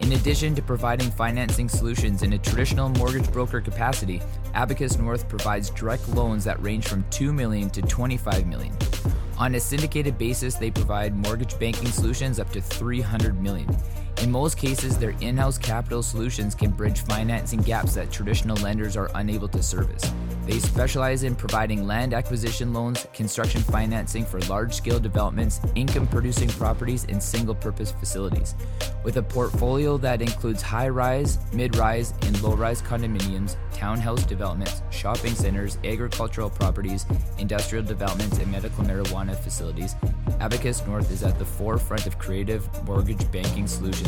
In addition to providing financing solutions in a traditional mortgage broker capacity, Abacus North provides direct loans that range from 2 million to 25 million. On a syndicated basis, they provide mortgage banking solutions up to 300 million. In most cases, their in-house capital solutions can bridge financing gaps that traditional lenders are unable to service. They specialize in providing land acquisition loans, construction financing for large scale developments, income producing properties, and single purpose facilities. With a portfolio that includes high rise, mid rise, and low rise condominiums, townhouse developments, shopping centers, agricultural properties, industrial developments, and medical marijuana facilities, Abacus North is at the forefront of creative mortgage banking solutions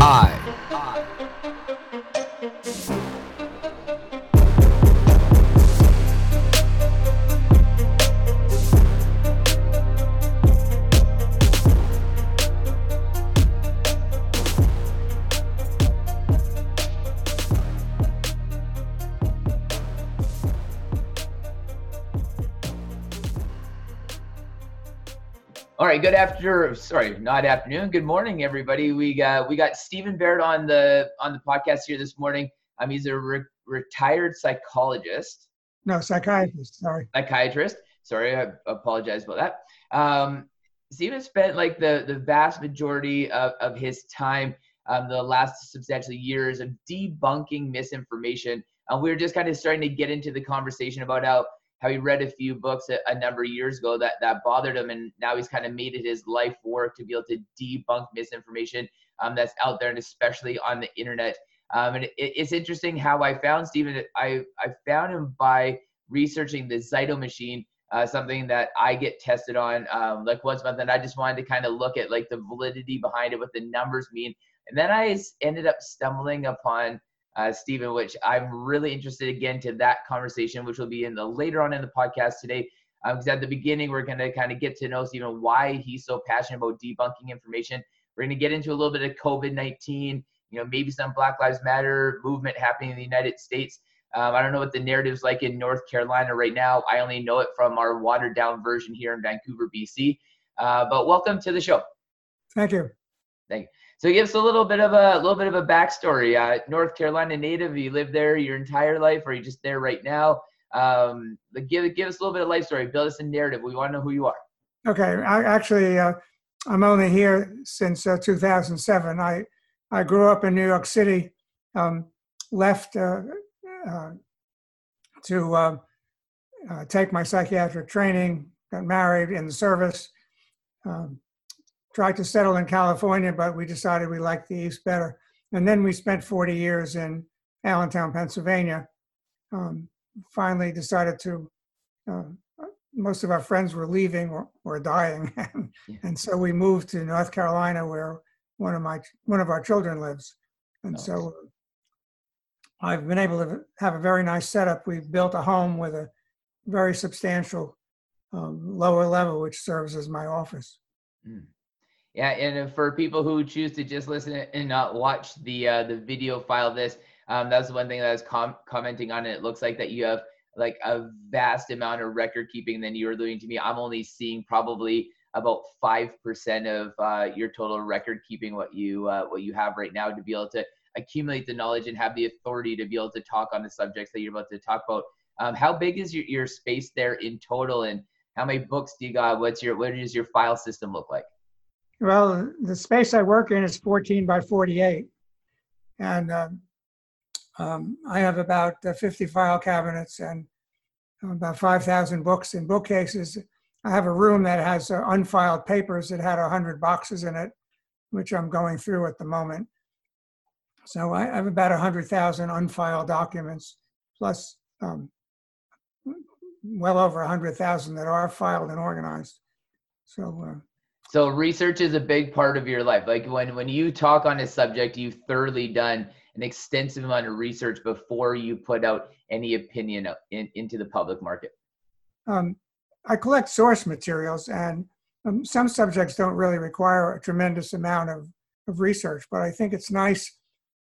I. All right, good after sorry, not afternoon. Good morning, everybody. We got we got Stephen Barrett on the on the podcast here this morning. Um, he's a re- retired psychologist. No, psychiatrist. Sorry. Psychiatrist. Sorry, I apologize about that. Um, Stephen spent like the the vast majority of, of his time, um, the last substantial years of debunking misinformation. And we were just kind of starting to get into the conversation about how how he read a few books a, a, number of years ago that that bothered him, and now he's kind of made it his life work to be able to debunk misinformation um, that's out there, and especially on the internet. Um, and it, it's interesting how I found Stephen. I I found him by researching the Zyto machine, uh, something that I get tested on um, like once a month, and I just wanted to kind of look at like the validity behind it, what the numbers mean, and then I ended up stumbling upon uh, Stephen, which I'm really interested again to that conversation, which will be in the later on in the podcast today. Because um, at the beginning, we're going to kind of get to know Stephen why he's so passionate about debunking information. We're going to get into a little bit of COVID 19, you know, maybe some Black Lives Matter movement happening in the United States. Um, I don't know what the narrative's like in North Carolina right now. I only know it from our watered down version here in Vancouver, BC. Uh, but welcome to the show. Thank you. Thank you. So give us a little bit of a, little bit of a backstory. Uh, North Carolina native, you lived there your entire life, or are you just there right now? Um, give give us a little bit of life story. Build us a narrative. We want to know who you are. Okay, I actually uh, I'm only here since uh, 2007. I I grew up in New York City, um, left uh, uh, to uh, take my psychiatric training, got married in the service. Um, tried to settle in California, but we decided we liked the East better. And then we spent 40 years in Allentown, Pennsylvania. Um, finally decided to, uh, most of our friends were leaving or, or dying. and, so we moved to North Carolina where one of my, one of our children lives. And nice. so I've been able to have a very nice setup. We've built a home with a very substantial um, lower level, which serves as my office. Mm. Yeah, and for people who choose to just listen and not watch the uh, the video file this, um, that's one thing that I was com- commenting on. It. it looks like that you have like a vast amount of record keeping than you were alluding to me. I'm only seeing probably about five percent of uh, your total record keeping what you uh, what you have right now to be able to accumulate the knowledge and have the authority to be able to talk on the subjects that you're about to talk about. Um, how big is your, your space there in total, and how many books do you got? What's your what does your file system look like? Well, the space I work in is 14 by 48. And um, um, I have about uh, 50 file cabinets and about 5,000 books in bookcases. I have a room that has uh, unfiled papers that had 100 boxes in it, which I'm going through at the moment. So I have about 100,000 unfiled documents, plus um, well over 100,000 that are filed and organized. So uh, so research is a big part of your life. Like when when you talk on a subject, you've thoroughly done an extensive amount of research before you put out any opinion in, into the public market. Um, I collect source materials, and um, some subjects don't really require a tremendous amount of, of research, but I think it's nice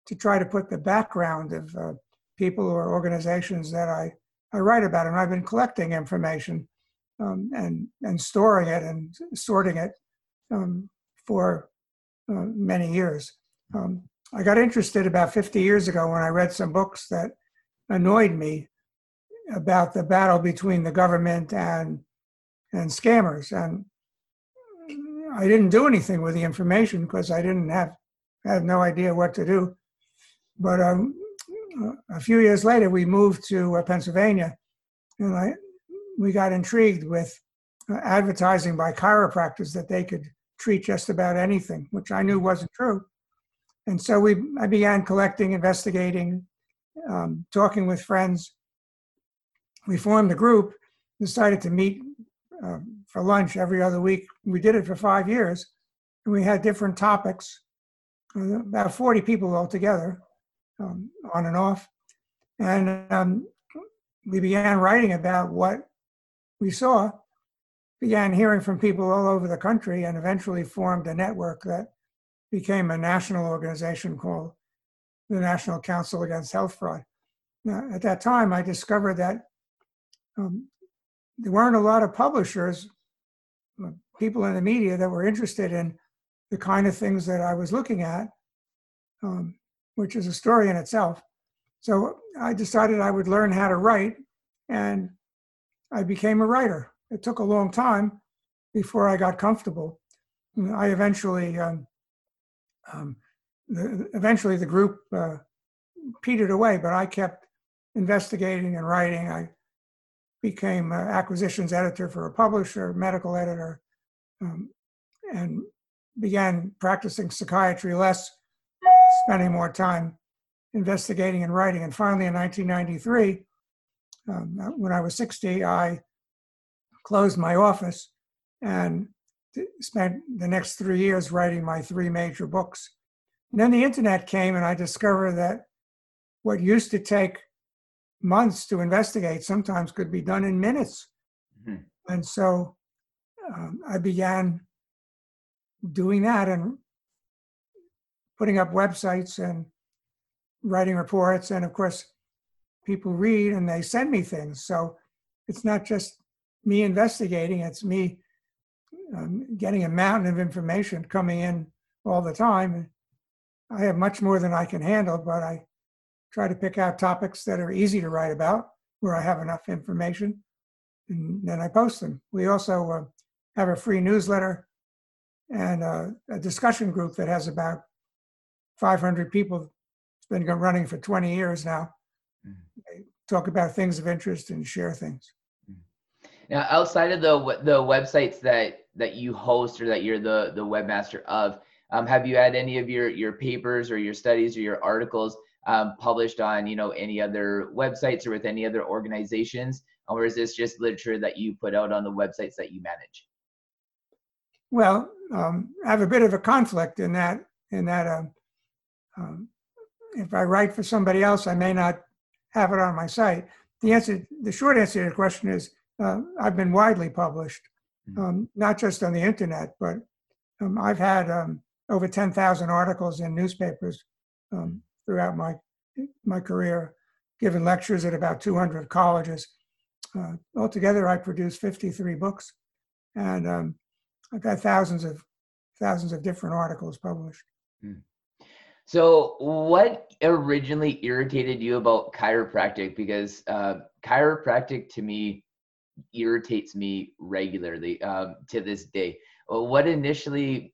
to try to put the background of uh, people or organizations that I, I write about. And I've been collecting information um, and, and storing it and sorting it um, for uh, many years. Um, I got interested about 50 years ago when I read some books that annoyed me about the battle between the government and and scammers and I didn't do anything with the information because I didn't have had no idea what to do. But um, a few years later, we moved to uh, Pennsylvania, and I we got intrigued with uh, advertising by chiropractors that they could treat just about anything, which I knew wasn't true. And so we, I began collecting, investigating, um, talking with friends. We formed a group, decided to meet uh, for lunch every other week. We did it for five years, and we had different topics, about 40 people altogether, um, on and off. And um, we began writing about what we saw began hearing from people all over the country and eventually formed a network that became a national organization called the National Council Against Health Fraud. Now, at that time, I discovered that um, there weren't a lot of publishers, uh, people in the media that were interested in the kind of things that I was looking at, um, which is a story in itself. So I decided I would learn how to write, and I became a writer it took a long time before I got comfortable. I eventually, um, um, the, eventually the group uh, petered away, but I kept investigating and writing. I became acquisitions editor for a publisher, medical editor, um, and began practicing psychiatry less, spending more time investigating and writing. And finally, in 1993, um, when I was 60, I closed my office and spent the next three years writing my three major books. And then the internet came, and I discovered that what used to take months to investigate sometimes could be done in minutes. Mm-hmm. And so um, I began doing that and putting up websites and writing reports. And of course, people read and they send me things. So it's not just me investigating, it's me um, getting a mountain of information coming in all the time. I have much more than I can handle, but I try to pick out topics that are easy to write about where I have enough information, and then I post them. We also uh, have a free newsletter and a, a discussion group that has about 500 people. It's been running for 20 years now. Mm-hmm. They talk about things of interest and share things. Now, outside of the the websites that that you host or that you're the the webmaster of, um, have you had any of your your papers or your studies or your articles um, published on you know any other websites or with any other organizations, or is this just literature that you put out on the websites that you manage? Well, um, I have a bit of a conflict in that in that um, if I write for somebody else, I may not have it on my site. The answer, the short answer to your question is, uh, I've been widely published, hmm. um, not just on the internet, but um, I've had um, over 10,000 articles in newspapers um, throughout my my career, given lectures at about 200 colleges. Uh, altogether, I produced 53 books, and um, I've got thousands of thousands of different articles published. Hmm. So, what originally irritated you about chiropractic? Because uh, chiropractic to me irritates me regularly um, to this day. What initially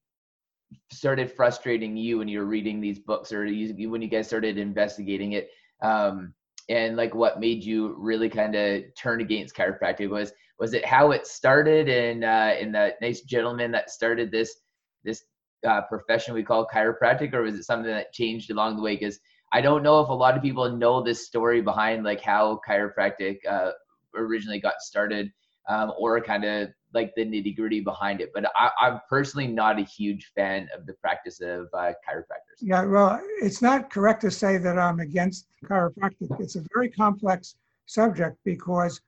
started frustrating you when you were reading these books or you, when you guys started investigating it um, and like what made you really kind of turn against chiropractic was was it how it started and uh, in that nice gentleman that started this this uh, profession we call chiropractic or was it something that changed along the way because i don't know if a lot of people know this story behind like how chiropractic uh, originally got started um, or kind of like the nitty gritty behind it. But I, am personally not a huge fan of the practice of uh, chiropractors. Yeah, well, it's not correct to say that I'm against chiropractic. It's a very complex subject because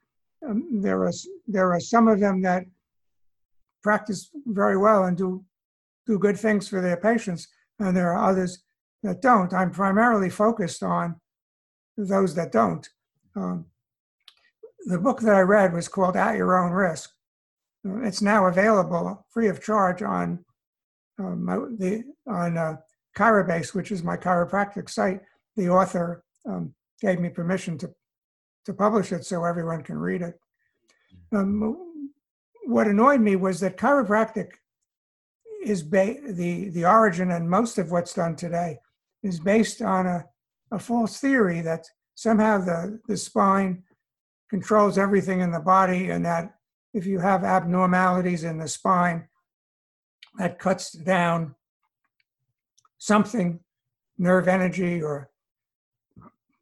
um, there are there are some of them that practice very well and do do good things for their patients, and there are others that don't. I'm primarily focused on those that don't. Um, the book that I read was called At Your Own Risk, it's now available free of charge on um, my, the on uh, Chirobase, which is my chiropractic site. The author um, gave me permission to to publish it so everyone can read it. Um, what annoyed me was that chiropractic is ba- the the origin and most of what's done today is based on a, a false theory that somehow the, the spine controls everything in the body and that if you have abnormalities in the spine, that cuts down something, nerve energy, or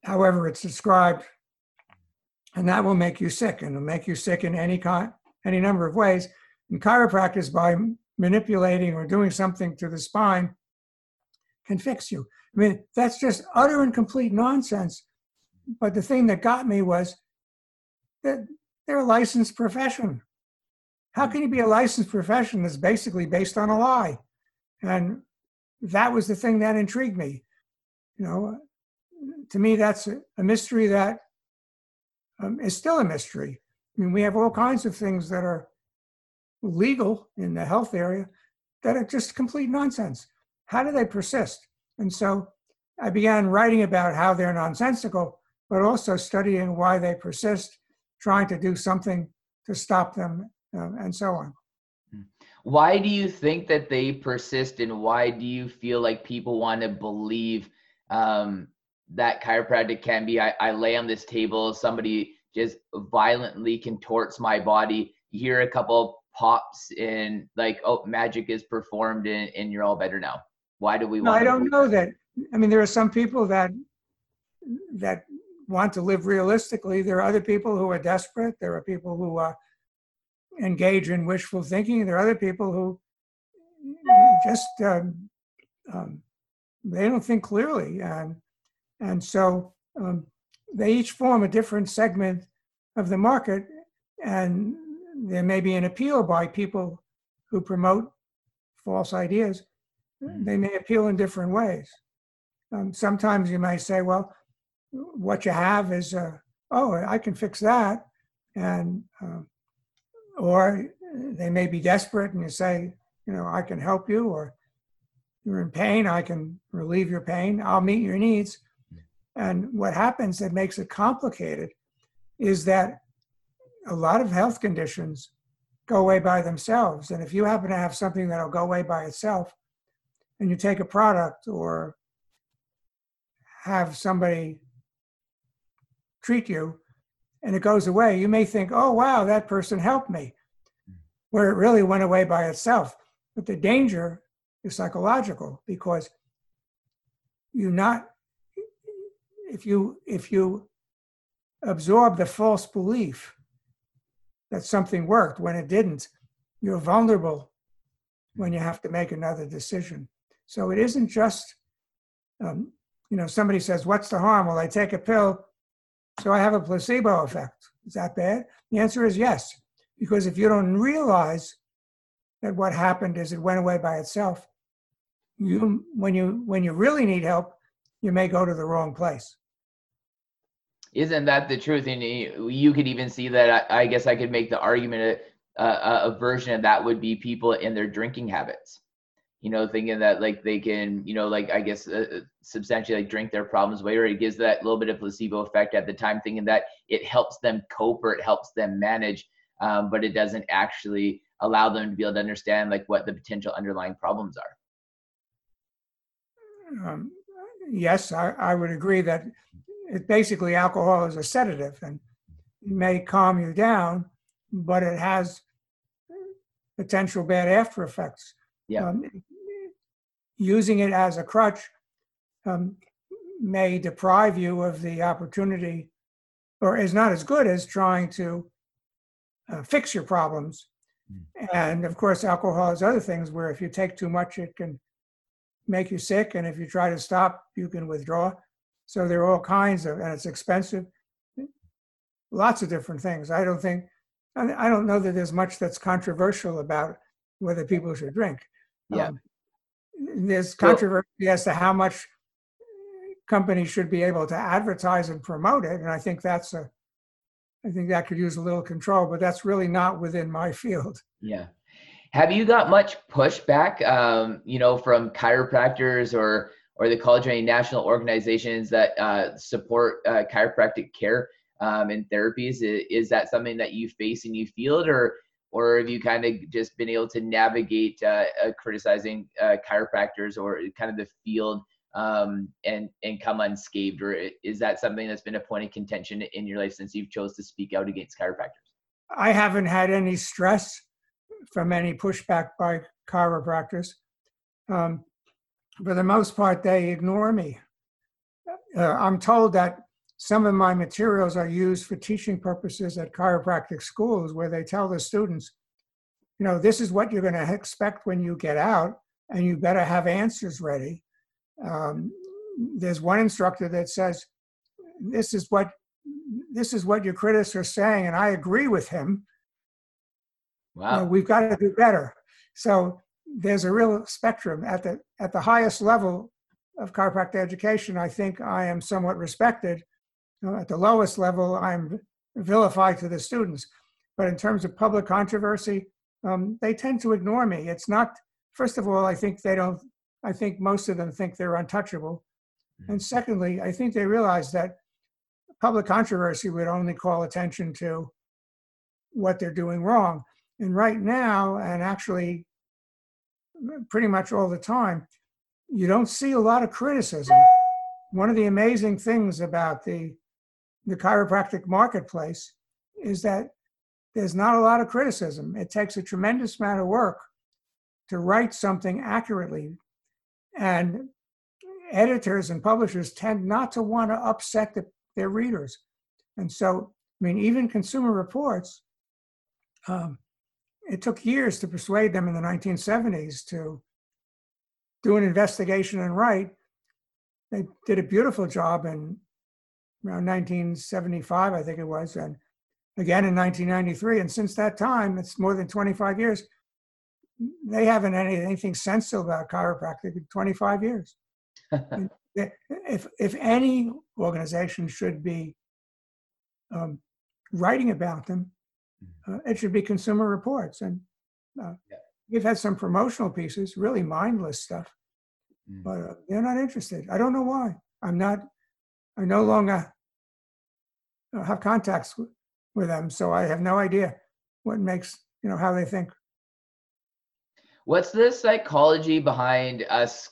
however it's described, and that will make you sick, and it'll make you sick in any kind, any number of ways. And chiropractic, by manipulating or doing something to the spine, can fix you. I mean, that's just utter and complete nonsense. But the thing that got me was that they're a licensed profession. How can you be a licensed profession that's basically based on a lie? And that was the thing that intrigued me. You know, to me, that's a mystery that um, is still a mystery. I mean, we have all kinds of things that are legal in the health area that are just complete nonsense. How do they persist? And so I began writing about how they're nonsensical, but also studying why they persist trying to do something to stop them, uh, and so on. Hmm. Why do you think that they persist, and why do you feel like people want to believe um, that chiropractic can be? I, I lay on this table, somebody just violently contorts my body. You hear a couple pops, and like, oh, magic is performed, and, and you're all better now. Why do we? No, I don't know that? that. I mean, there are some people that that want to live realistically. There are other people who are desperate. There are people who uh, engage in wishful thinking. There are other people who just um, um, they don't think clearly, and and so um, they each form a different segment of the market, and there may be an appeal by people who promote false ideas. They may appeal in different ways. Um, sometimes you may say, well, what you have is, uh, oh, I can fix that. And, uh, or they may be desperate and you say, you know, I can help you, or you're in pain, I can relieve your pain, I'll meet your needs. And what happens that makes it complicated is that a lot of health conditions go away by themselves. And if you happen to have something that'll go away by itself, and you take a product or have somebody treat you and it goes away, you may think, oh, wow, that person helped me, where it really went away by itself. But the danger is psychological because you not if you if you absorb the false belief that something worked when it didn't, you're vulnerable when you have to make another decision. So it isn't just, um, you know, somebody says, What's the harm? Well, I take a pill, so I have a placebo effect. Is that bad? The answer is yes, because if you don't realize that what happened is it went away by itself, you when you when you really need help, you may go to the wrong place. Isn't that the truth? And you could even see that. I, guess I could make the argument a, a, a version of that would be people in their drinking habits you know, thinking that like they can, you know, like I guess uh, uh, substantially like drink their problems away, or it gives that little bit of placebo effect at the time, thinking that it helps them cope or it helps them manage, um, but it doesn't actually allow them to be able to understand like what the potential underlying problems are. Um, yes, I, I would agree that it basically alcohol is a sedative and it may calm you down, but it has potential bad after effects. Yeah. Um, using it as a crutch um, may deprive you of the opportunity or is not as good as trying to uh, fix your problems. Mm. And of course, alcohol is other things where if you take too much, it can make you sick. And if you try to stop, you can withdraw. So there are all kinds of, and it's expensive. Lots of different things. I don't think, I don't know that there's much that's controversial about whether people should drink. Yeah. Um, there's controversy well, as to how much companies should be able to advertise and promote it, and I think that's a, I think that could use a little control, but that's really not within my field. Yeah. Have you got much pushback, um, you know, from chiropractors or or the college any national organizations that uh, support uh, chiropractic care um, and therapies? Is, is that something that you face and you feel, or or have you kind of just been able to navigate uh, uh, criticizing uh, chiropractors or kind of the field um, and and come unscathed, or is that something that's been a point of contention in your life since you've chose to speak out against chiropractors? I haven't had any stress from any pushback by chiropractors. Um, for the most part, they ignore me. Uh, I'm told that some of my materials are used for teaching purposes at chiropractic schools where they tell the students, you know, this is what you're going to expect when you get out, and you better have answers ready. Um, there's one instructor that says, this is what this is what your critics are saying, and I agree with him. Wow. You know, we've got to do better. So there's a real spectrum at the at the highest level of chiropractic education. I think I am somewhat respected at the lowest level, I'm vilified to the students. But in terms of public controversy, um, they tend to ignore me. It's not, first of all, I think they don't, I think most of them think they're untouchable. Mm-hmm. And secondly, I think they realize that public controversy would only call attention to what they're doing wrong. And right now, and actually pretty much all the time, you don't see a lot of criticism. One of the amazing things about the the chiropractic marketplace is that there's not a lot of criticism. It takes a tremendous amount of work to write something accurately. And editors and publishers tend not to want to upset the, their readers. And so, I mean, even Consumer Reports, um, it took years to persuade them in the 1970s to do an investigation and write. They did a beautiful job in around 1975, I think it was, and again in 1993. And since that time, it's more than 25 years. They haven't had anything sensible about chiropractic in 25 years. if if any organization should be um, writing about them, mm-hmm. uh, it should be Consumer Reports. And uh, yeah. you've had some promotional pieces, really mindless stuff, mm. but uh, they're not interested. I don't know why. I'm not. I no longer uh, have contacts with them, so I have no idea what makes you know how they think. What's the psychology behind us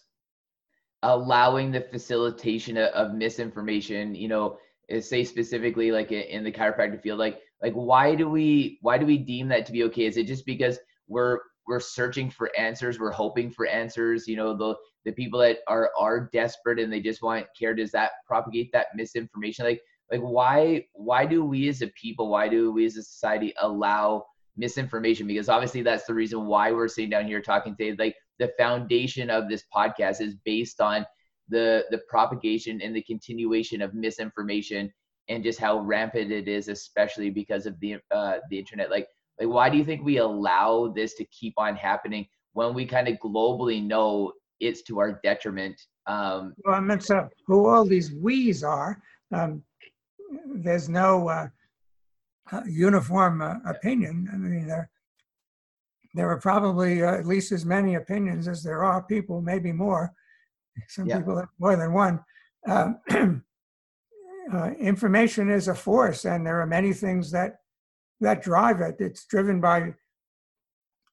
allowing the facilitation of, misinformation? You know, eh, say specifically like in the chiropractic field, like like why do we why do we deem that to be okay? Is it just because we're we're searching for answers, we're hoping for answers? You know, the the people that are are desperate and they just want care. Does that propagate that misinformation? Like like why why do we as a people why do we as a society allow misinformation because obviously that's the reason why we're sitting down here talking today like the foundation of this podcast is based on the the propagation and the continuation of misinformation and just how rampant it is especially because of the uh the internet like like why do you think we allow this to keep on happening when we kind of globally know it's to our detriment um well i meant so who all these we's are um there's no uh, uh, uniform uh, opinion. I mean, there there are probably uh, at least as many opinions as there are people, maybe more. Some yeah. people have more than one. Um, uh, information is a force, and there are many things that that drive it. It's driven by,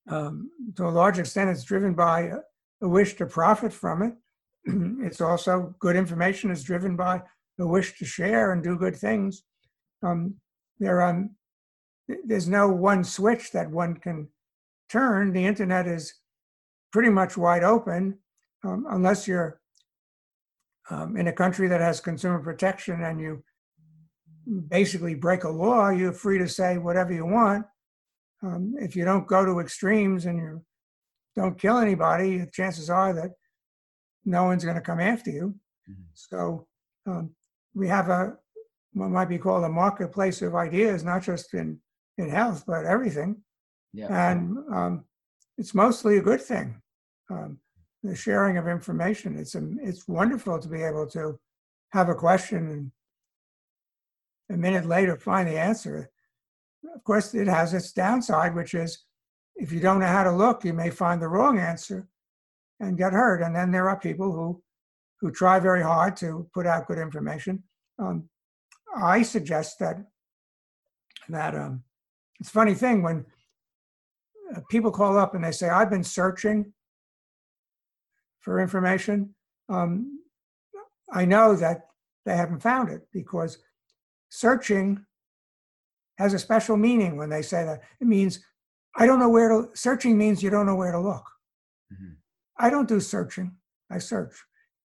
um, to a large extent, it's driven by a, a wish to profit from it. it's also good information is driven by the wish to share and do good things. Um, there, um, there's no one switch that one can turn. The internet is pretty much wide open, um, unless you're um, in a country that has consumer protection and you basically break a law. You're free to say whatever you want. Um, if you don't go to extremes and you don't kill anybody, chances are that no one's going to come after you. Mm-hmm. So um, we have a what might be called a marketplace of ideas, not just in in health but everything. Yeah. And um, it's mostly a good thing. Um, the sharing of information. It's a, it's wonderful to be able to have a question and a minute later find the answer. Of course, it has its downside, which is if you don't know how to look, you may find the wrong answer and get hurt. And then there are people who who try very hard to put out good information. Um, I suggest that that um, it's a funny thing when uh, people call up and they say, "I've been searching for information." Um, I know that they haven't found it because searching has a special meaning when they say that. It means I don't know where to. Searching means you don't know where to look. Mm-hmm. I don't do searching. I search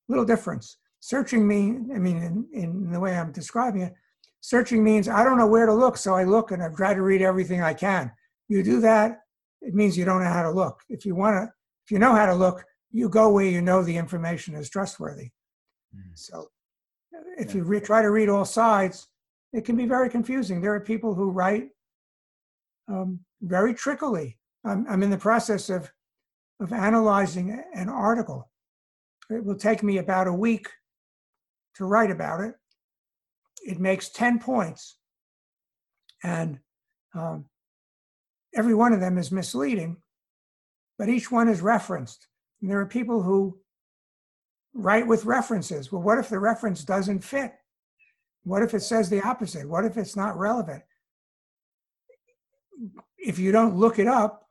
little difference. Searching mean, I mean, in, in the way I'm describing it, searching means I don't know where to look, so I look and I try to read everything I can. You do that, it means you don't know how to look. If you want to, if you know how to look, you go where you know the information is trustworthy. Mm. So if yeah. you re- try to read all sides, it can be very confusing. There are people who write um, very trickily. I'm, I'm in the process of of analyzing an article it will take me about a week to write about it. It makes 10 points. And um, every one of them is misleading, but each one is referenced. And there are people who write with references. Well, what if the reference doesn't fit? What if it says the opposite? What if it's not relevant? If you don't look it up,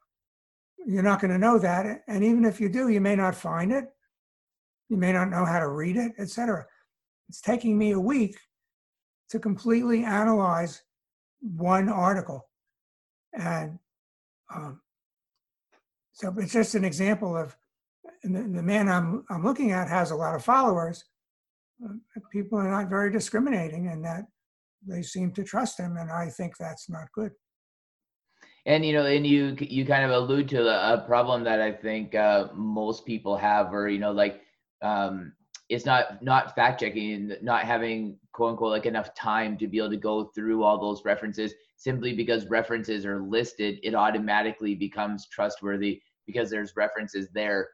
you're not going to know that. And even if you do, you may not find it. You may not know how to read it, etc. It's taking me a week to completely analyze one article. And um, so it's just an example of the, the, man I'm, I'm looking at has a lot of followers. Uh, people are not very discriminating in that they seem to trust him, and I think that's not good. And you know, and you you kind of allude to a problem that I think uh, most people have, or you know, like um, it's not not fact checking and not having quote unquote like enough time to be able to go through all those references simply because references are listed it automatically becomes trustworthy because there's references there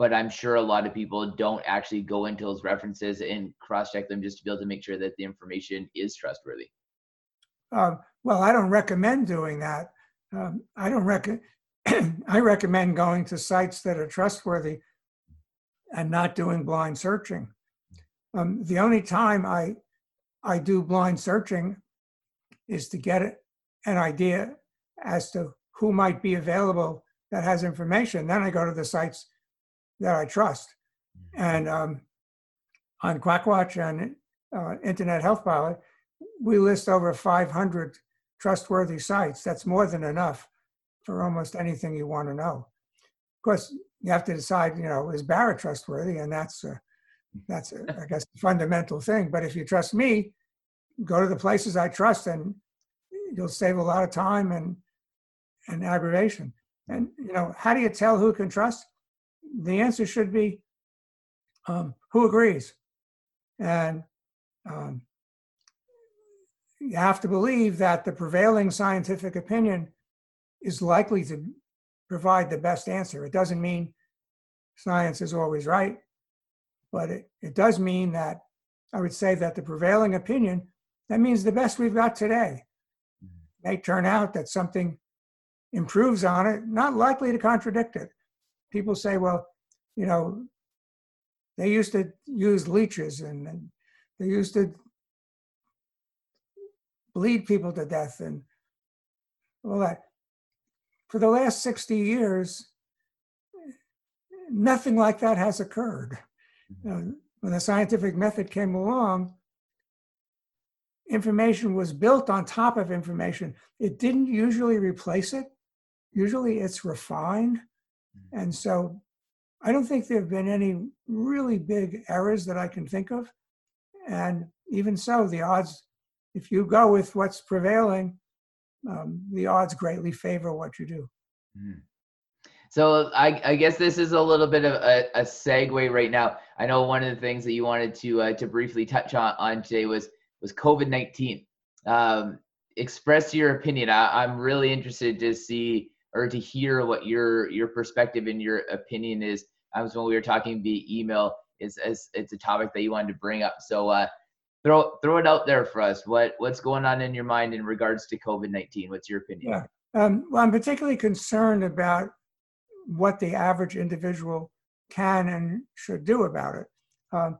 but I'm sure a lot of people don't actually go into those references and cross check them just to be able to make sure that the information is trustworthy. Um, well, I don't recommend doing that. Um, I don't recommend. I recommend going to sites that are trustworthy and not doing blind searching. Um, the only time I I do blind searching is to get an idea as to who might be available that has information. Then I go to the sites that I trust. And um, on Quackwatch and uh, Internet Health Pilot, we list over 500 trustworthy sites. That's more than enough for almost anything you want to know. Of course, you have to decide, you know, is Barrett trustworthy? And that's, a, that's a, I guess, a fundamental thing. But if you trust me, go to the places I trust and you'll save a lot of time and, and aggravation. And, you know, how do you tell who can trust? The answer should be um, who agrees? And um, you have to believe that the prevailing scientific opinion is likely to provide the best answer. It doesn't mean science is always right, but it, it does mean that I would say that the prevailing opinion, that means the best we've got today. Mm-hmm. May turn out that something improves on it, not likely to contradict it. People say, well, you know, they used to use leeches and, and they used to bleed people to death and all that. For the last 60 years, nothing like that has occurred. Mm-hmm. You know, when the scientific method came along, information was built on top of information. It didn't usually replace it. Usually it's refined. And so I don't think there have been any really big errors that I can think of. And even so, the odds if you go with what's prevailing, um, the odds greatly favor what you do. Mm. So I, I, guess this is a little bit of a, a, segue right now. I know one of the things that you wanted to uh, to briefly touch on, on today was was COVID nineteen. Um, express your opinion. I, I'm really interested to see or to hear what your your perspective and your opinion is. As when we were talking via email, is as it's a topic that you wanted to bring up. So uh, throw throw it out there for us. What what's going on in your mind in regards to COVID nineteen? What's your opinion? Yeah. Um, well, I'm particularly concerned about what the average individual can and should do about it. Um,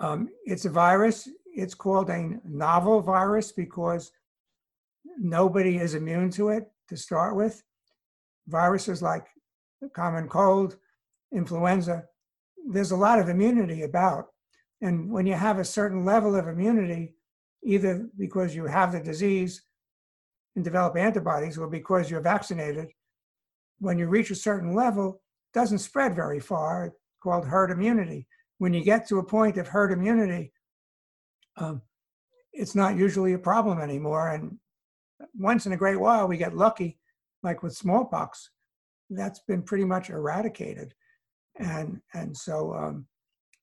um, it's a virus. It's called a novel virus because nobody is immune to it to start with. Viruses like common cold, influenza, there's a lot of immunity about. And when you have a certain level of immunity, either because you have the disease and develop antibodies or because you're vaccinated, when you reach a certain level, doesn't spread very far, called herd immunity. When you get to a point of herd immunity, um, it's not usually a problem anymore. And once in a great while, we get lucky, like with smallpox. That's been pretty much eradicated. And, and so um,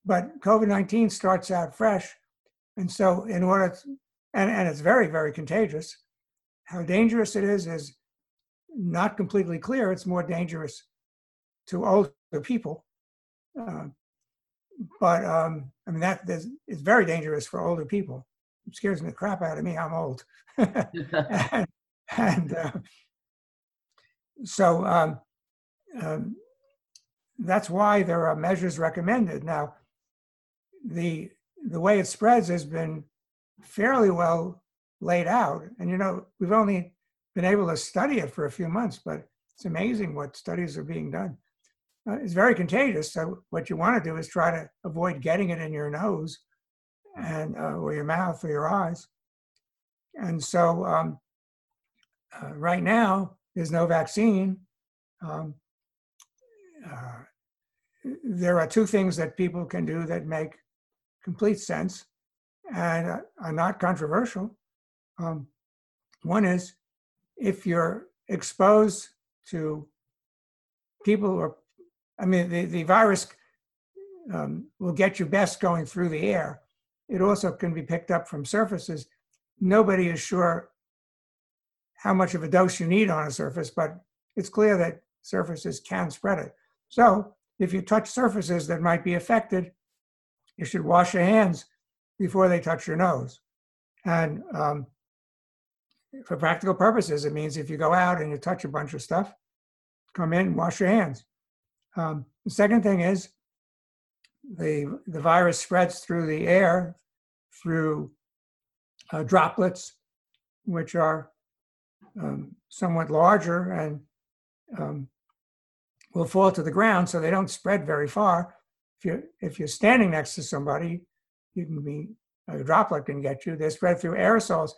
but COVID 19 starts out fresh. And so, in order, to, and, and it's very, very contagious. How dangerous it is is not completely clear. It's more dangerous to older people. Uh, but um, I mean, that is, very dangerous for older people. Scares the crap out of me. I'm old. and, and uh, so um, um, that's why there are measures recommended. Now, the the way it spreads has been fairly well laid out. And you know, we've only been able to study it for a few months, but it's amazing what studies are being done. Uh, it's very contagious. So what you want to do is try to avoid getting it in your nose and uh, or your mouth or your eyes. And so um, uh, right now there's no vaccine. Um, uh, there are two things that people can do that make complete sense and are not controversial. Um, one is if you're exposed to people or, I mean, the, the virus um, will get you best going through the air. It also can be picked up from surfaces. Nobody is sure how much of a dose you need on a surface, but it's clear that surfaces can spread it. So if you touch surfaces that might be affected, you should wash your hands before they touch your nose. And um, for practical purposes, it means if you go out and you touch a bunch of stuff, come in, wash your hands. Um, the second thing is the, the virus spreads through the air through uh, droplets, which are um, somewhat larger and um, will fall to the ground, so they don't spread very far. If you if you're standing next to somebody, you can be a droplet can get you. They spread through aerosols,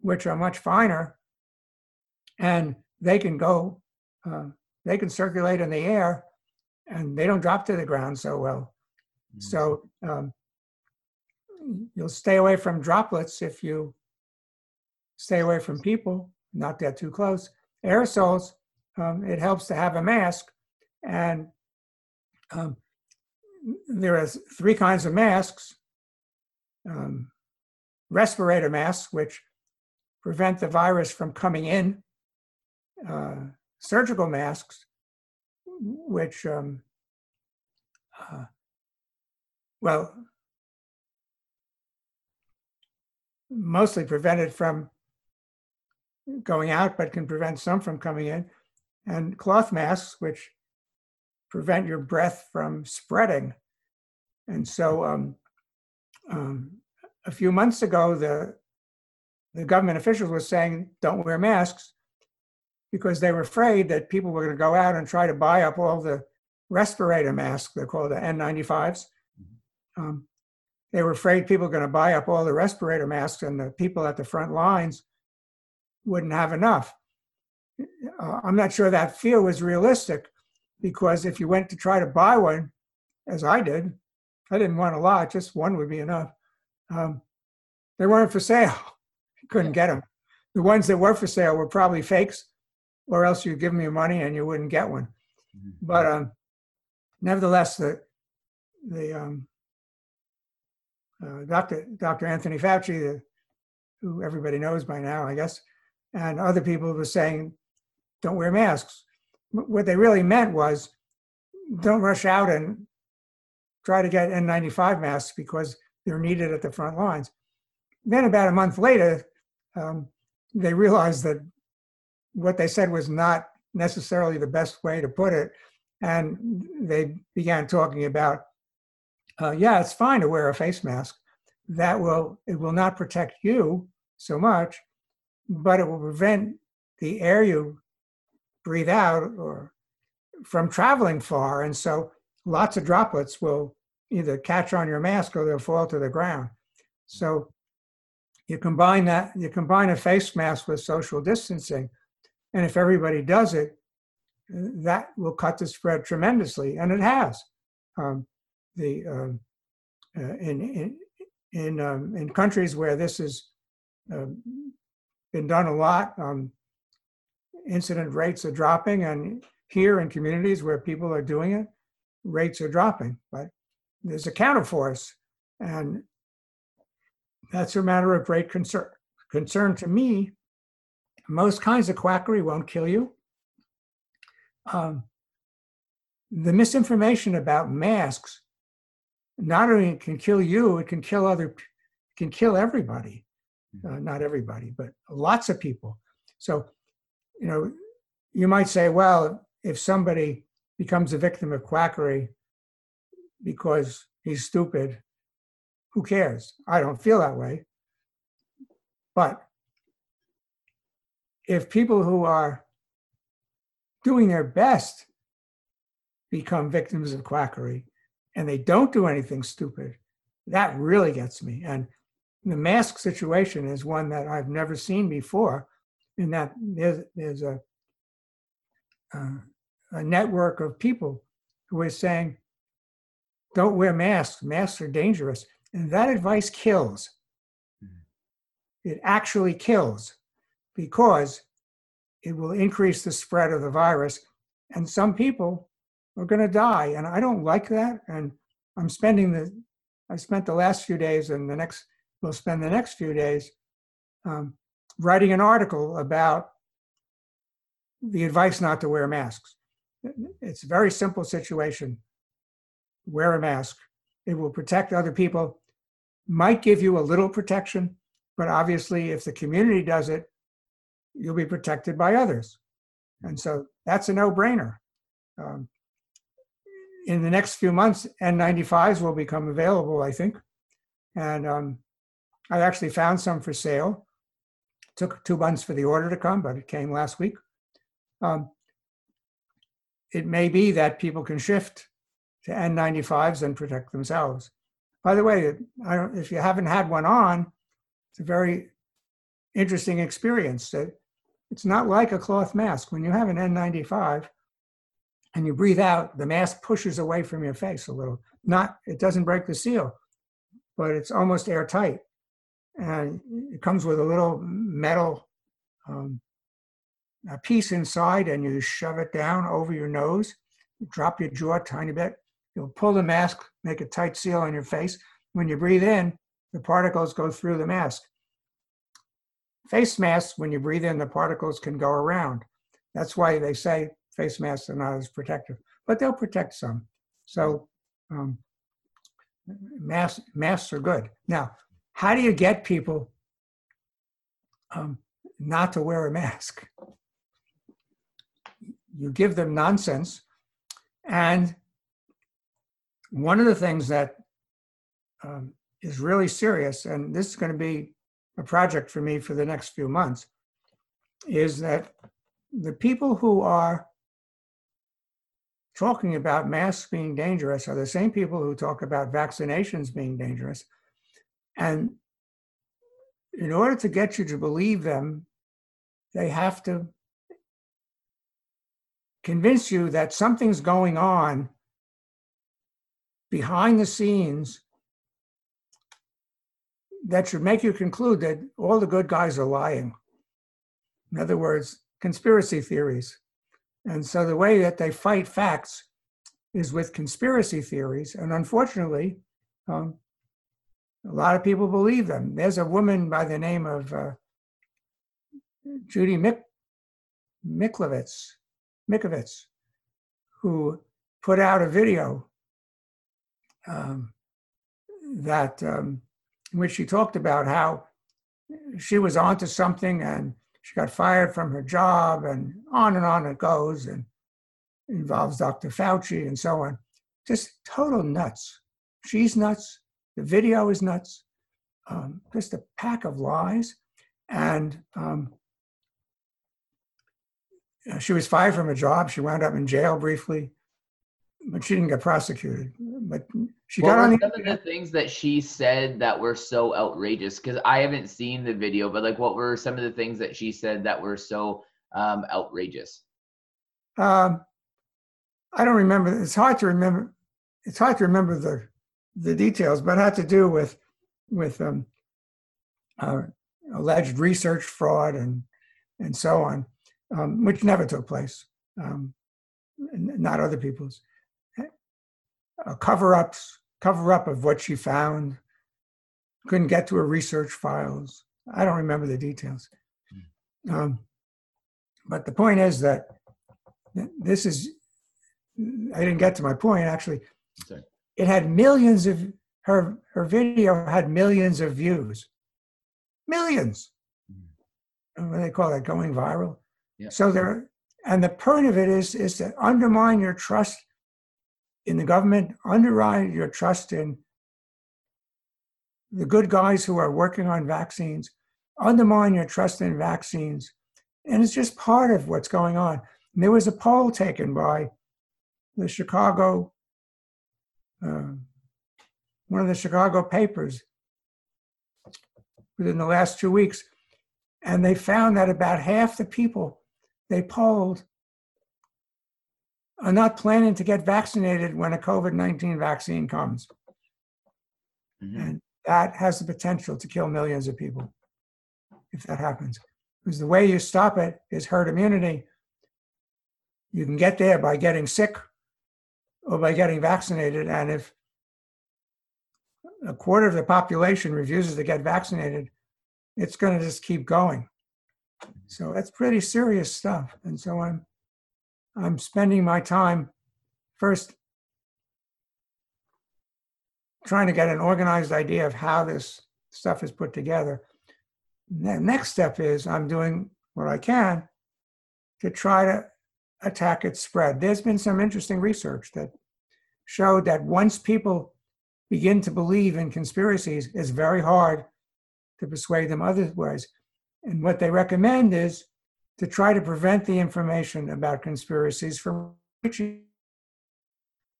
which are much finer, and they can go, uh, they can circulate in the air, and they don't drop to the ground so well. Mm-hmm. So um, you'll stay away from droplets if you stay away from people, not get too close. Aerosols, um, it helps to have a mask, and um, there are three kinds of masks um, respirator masks, which prevent the virus from coming in, uh, surgical masks, which, um, uh, well, mostly prevent it from going out, but can prevent some from coming in, and cloth masks, which prevent your breath from spreading. And so um, um, a few months ago, the the government officials were saying don't wear masks because they were afraid that people were going to go out and try to buy up all the respirator masks. They're called the N95s. Mm-hmm. Um, they were afraid people were going to buy up all the respirator masks, and the people at the front lines wouldn't have enough. Uh, I'm not sure that fear was realistic because if you went to try to buy one, as I did, I didn't want a lot, just one would be enough. Um, they weren't for sale. You couldn't get them. The ones that were for sale were probably fakes, or else you'd give me money and you wouldn't get one. Mm-hmm. But um, nevertheless, the the um, uh, Dr. Dr. Anthony Fauci, the, who everybody knows by now, I guess, and other people were saying, "Don't wear masks." What they really meant was, don't rush out and try to get N95 masks because they're needed at the front lines. Then, about a month later, um, they realized that what they said was not necessarily the best way to put it. And they began talking about, uh, yeah, it's fine to wear a face mask. That will, it will not protect you so much, but it will prevent the air you breathe out or from traveling far. And so lots of droplets will either catch on your mask or they'll fall to the ground. So you combine that, you combine a face mask with social distancing, and if everybody does it, that will cut the spread tremendously, and it has. Um, the um, uh, in in in, um, in countries where this has uh, been done a lot, um, incident rates are dropping, and here in communities where people are doing it, rates are dropping. But there's a counterforce, and that's a matter of great concern. Concern to me. Most kinds of quackery won't kill you. Um, the misinformation about masks not only it can kill you, it can kill other, can kill everybody. Uh, not everybody, but lots of people. So, you know, you might say, well, if somebody becomes a victim of quackery, because he's stupid. Who cares? I don't feel that way. But if people who are doing their best become victims of quackery and they don't do anything stupid, that really gets me. And the mask situation is one that I've never seen before, in that there's, there's a, uh, a network of people who are saying, don't wear masks. Masks are dangerous. And that advice kills. Mm-hmm. It actually kills because it will increase the spread of the virus. And some people are going to die. And I don't like that. And I'm spending the, I spent the last few days and the next, we'll spend the next few days um, writing an article about the advice not to wear masks. It's a very simple situation wear a mask. It will protect other people, might give you a little protection, but obviously, if the community does it, you'll be protected by others. And so that's a no brainer. Um, in the next few months, N95s will become available, I think. And um, I actually found some for sale. Took two months for the order to come, but it came last week. Um, it may be that people can shift to N95s and protect themselves. By the way, if you haven't had one on, it's a very interesting experience. It's not like a cloth mask. When you have an N95 and you breathe out, the mask pushes away from your face a little. Not, it doesn't break the seal, but it's almost airtight. And it comes with a little metal um, a piece inside and you shove it down over your nose, drop your jaw a tiny bit. You'll pull the mask, make a tight seal on your face. When you breathe in, the particles go through the mask. Face masks, when you breathe in, the particles can go around. That's why they say face masks are not as protective, but they'll protect some. So um, masks, masks are good. Now, how do you get people um, not to wear a mask? You give them nonsense. And one of the things that um, is really serious, and this is going to be a project for me for the next few months, is that the people who are talking about masks being dangerous are the same people who talk about vaccinations being dangerous. And in order to get you to believe them, they have to convince you that something's going on behind the scenes that should make you conclude that all the good guys are lying. In other words, conspiracy theories. And so the way that they fight facts is with conspiracy theories. And unfortunately, um, a lot of people believe them. There's a woman by the name of uh, Judy Mik- Mikovits, Mikovits, who put out a video um, that um, in which she talked about how she was onto something and she got fired from her job and on and on it goes and involves Dr. Fauci and so on. Just total nuts. She's nuts. The video is nuts. Um, just a pack of lies. And um, she was fired from a job. She wound up in jail briefly, but she didn't get prosecuted. But she what got on the, some of the things that she said that were so outrageous? Because i haven't seen the video but like what were some of the things that she said that were so um, outrageous? Um, i don't remember. It's hard to remember it's hard to remember the the details but it had to do with with um, uh, alleged research fraud and and so on um, which never took place um, not other people's uh, cover-ups cover up of what she found. Couldn't get to her research files. I don't remember the details. Hmm. Um, but the point is that this is, I didn't get to my point actually. It had millions of, her, her video had millions of views. Millions. Mm. What do they call that? Going viral. Yeah. So there, and the point of it is, is to undermine your trust in the government, underwrite your trust in the good guys who are working on vaccines, undermine your trust in vaccines. And it's just part of what's going on. And there was a poll taken by the Chicago, uh, one of the Chicago papers within the last two weeks. And they found that about half the people they polled are not planning to get vaccinated when a COVID 19 vaccine comes. Mm-hmm. And that has the potential to kill millions of people if that happens. Because the way you stop it is herd immunity. You can get there by getting sick or by getting vaccinated. And if a quarter of the population refuses to get vaccinated, it's going to just keep going. So that's pretty serious stuff. And so I'm I'm spending my time first trying to get an organized idea of how this stuff is put together. The next step is I'm doing what I can to try to attack its spread. There's been some interesting research that showed that once people begin to believe in conspiracies, it's very hard to persuade them otherwise. And what they recommend is to try to prevent the information about conspiracies from reaching.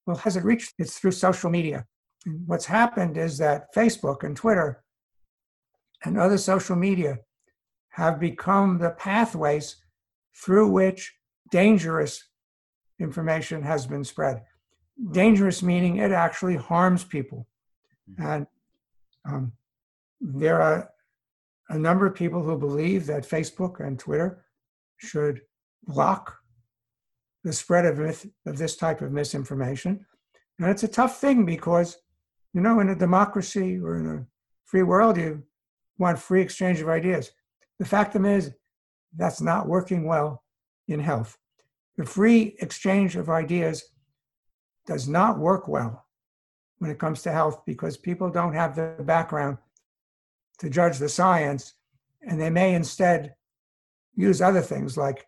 Well, has it reached? It's through social media. And what's happened is that Facebook and Twitter and other social media have become the pathways through which dangerous information has been spread. Dangerous meaning it actually harms people. Mm-hmm. And um, there are a number of people who believe that Facebook and Twitter should block the spread of, myth, of this type of misinformation. And it's a tough thing because, you know, in a democracy or in a free world, you want free exchange of ideas. The fact is, that's not working well in health. The free exchange of ideas does not work well when it comes to health because people don't have the background to judge the science, and they may instead use other things like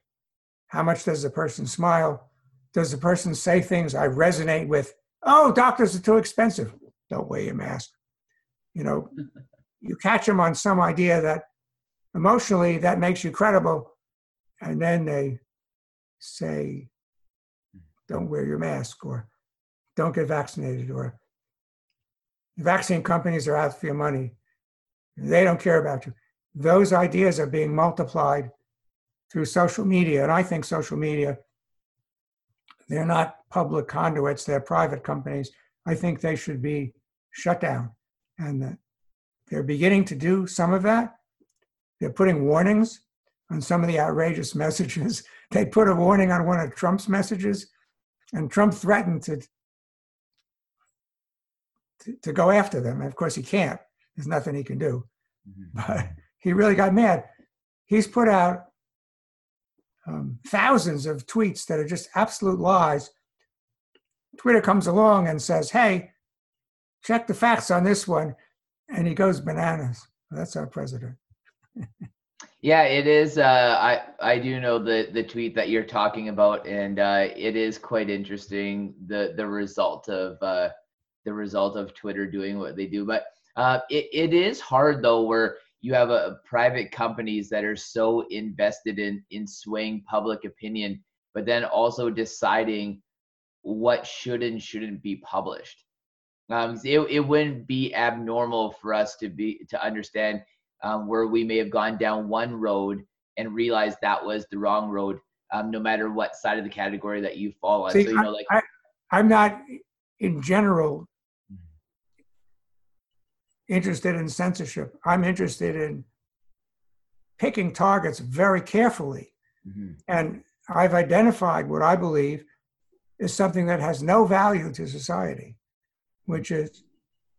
how much does the person smile? Does the person say things I resonate with? Oh, doctors are too expensive. Don't wear your mask. You know, you catch them on some idea that emotionally that makes you credible, and then they say, don't wear your mask or don't get vaccinated or vaccine companies are out for your money. They don't care about you. Those ideas are being multiplied through social media. And I think social media, they're not public conduits, they're private companies. I think they should be shut down. And they're beginning to do some of that. They're putting warnings on some of the outrageous messages. They put a warning on one of Trump's messages, and Trump threatened to, to, to go after them. And of course, he can't. There's nothing he can do. Mm-hmm. But he really got mad. He's put out um, thousands of tweets that are just absolute lies. Twitter comes along and says, hey, check the facts on this one. And he goes bananas. That's our president. yeah, it is. Uh, I I do know the the tweet that you're talking about, and uh, it is quite interesting the the result of uh, the result of Twitter doing what they do. But uh, it, it is hard though, where you have a, private companies that are so invested in in swaying public opinion, but then also deciding what should and shouldn't be published. Um, it, it wouldn't be abnormal for us to be to understand um, where we may have gone down one road and realized that was the wrong road, um, no matter what side of the category that you fall on. See, so you know, like I, I'm not in general interested in censorship. I'm interested in picking targets very carefully. Mm-hmm. And I've identified what I believe is something that has no value to society, which is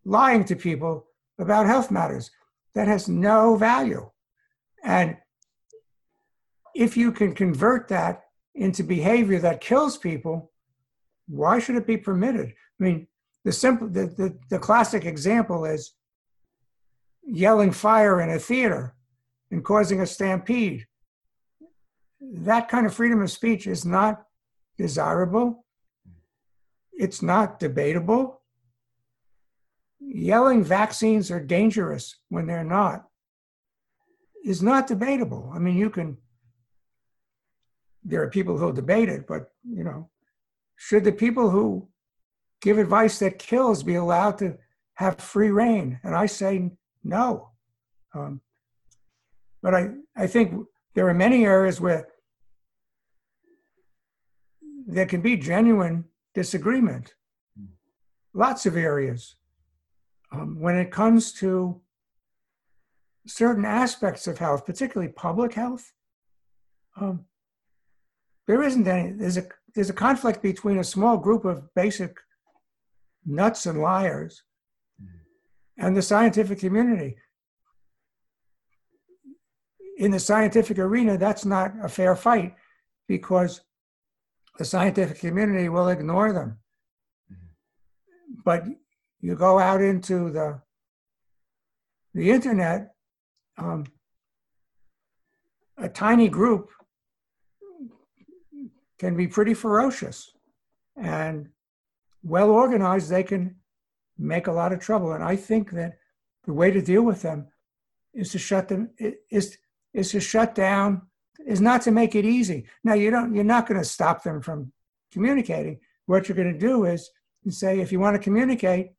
lying to people about health matters. That has no value. And if you can convert that into behavior that kills people, why should it be permitted? I mean, the simple, the, the, the classic example is yelling fire in a theater and causing a stampede. That kind of freedom of speech is not desirable. It's not debatable. Yelling vaccines are dangerous when they're not is not debatable. I mean, you can, there are people who'll debate it, but, you know, should the people who give advice that kills be allowed to have free rein? And I say no. Um, but I, I think there are many areas where there can be genuine disagreement. Lots of areas. Um, when it comes to certain aspects of health, particularly public health, um, there isn't any. There's a there's a conflict between a small group of basic nuts and liars and the scientific community. In the scientific arena, that's not a fair fight because the scientific community will ignore them. But you go out into the the internet, um, a tiny group can be pretty ferocious and well organized they can make a lot of trouble. And i think that the way to deal with them is to shut them is is to shut down is not to make it easy. Now you don't you're not going to stop them from communicating. What you're going to do is say if you want to communicate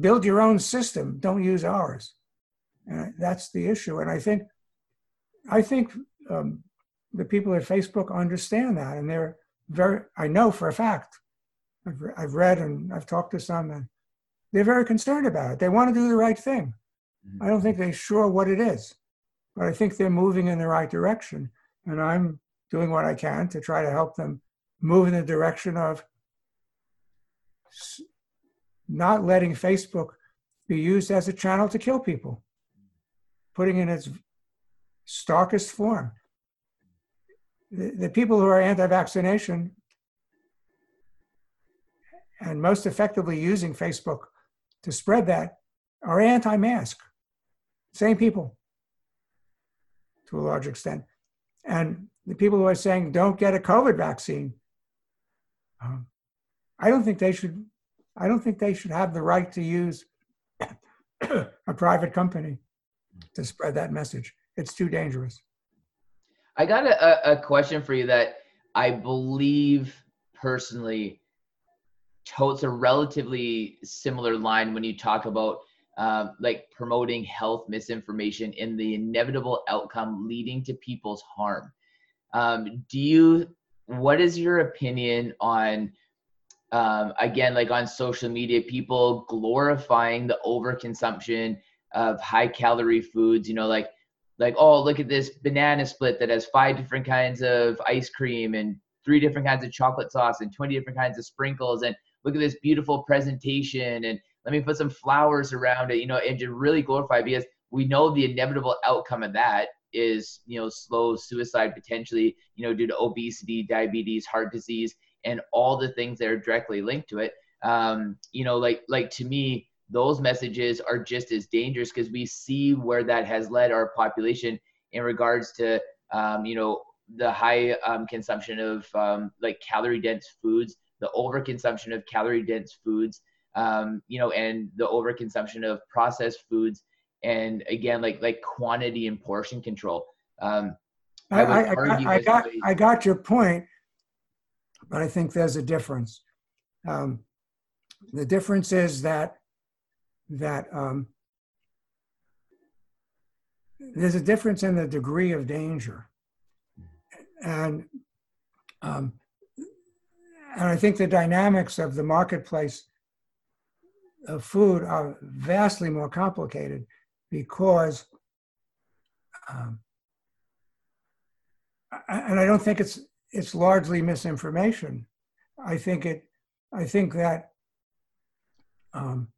build your own system. Don't use ours. And that's the issue. And i think i think um, the people at facebook understand that. And they're very i know for a fact. I've, I've read and i've talked to some and they're very concerned about it. They want to do the right thing. Mm-hmm. i don't think they're sure what it is but i think they're moving in the right direction and i'm doing what i can to try to help them move in the direction of not letting facebook be used as a channel to kill people. Putting in its starkest form. The, the people who are anti-vaccination and most effectively using Facebook to spread that are anti-mask. Same people to a large extent. And the people who are saying don't get a COVID vaccine, um, I don't think they should. I don't think they should have the right to use a private company to spread that message. It's too dangerous. I got a, a question for you that I believe personally totes a relatively similar line when you talk about um, like promoting health misinformation in the inevitable outcome leading to people's harm. Um, do you? What is your opinion on? Um, again, like on social media, people glorifying the overconsumption of high calorie foods. You know, like like oh look at this banana split that has five different kinds of ice cream and three different kinds of chocolate sauce and 20 different kinds of sprinkles and look at this beautiful presentation and let me put some flowers around it you know and to really glorify because we know the inevitable outcome of that is you know slow suicide potentially you know due to obesity diabetes heart disease and all the things that are directly linked to it. Um you know like like to me those messages are just as dangerous because we see where that has led our population in regards to um, you know the high um, consumption of um, like calorie dense foods the overconsumption of calorie dense foods um, you know and the overconsumption of processed foods and again like like quantity and portion control um, I, I, I, I got, I got your point but i think there's a difference um, the difference is that that um, there's a difference in the degree of danger. And, um, and I think the dynamics of the marketplace of food are vastly more complicated because, um, and I don't think it's it's largely misinformation. I think it, I think that um,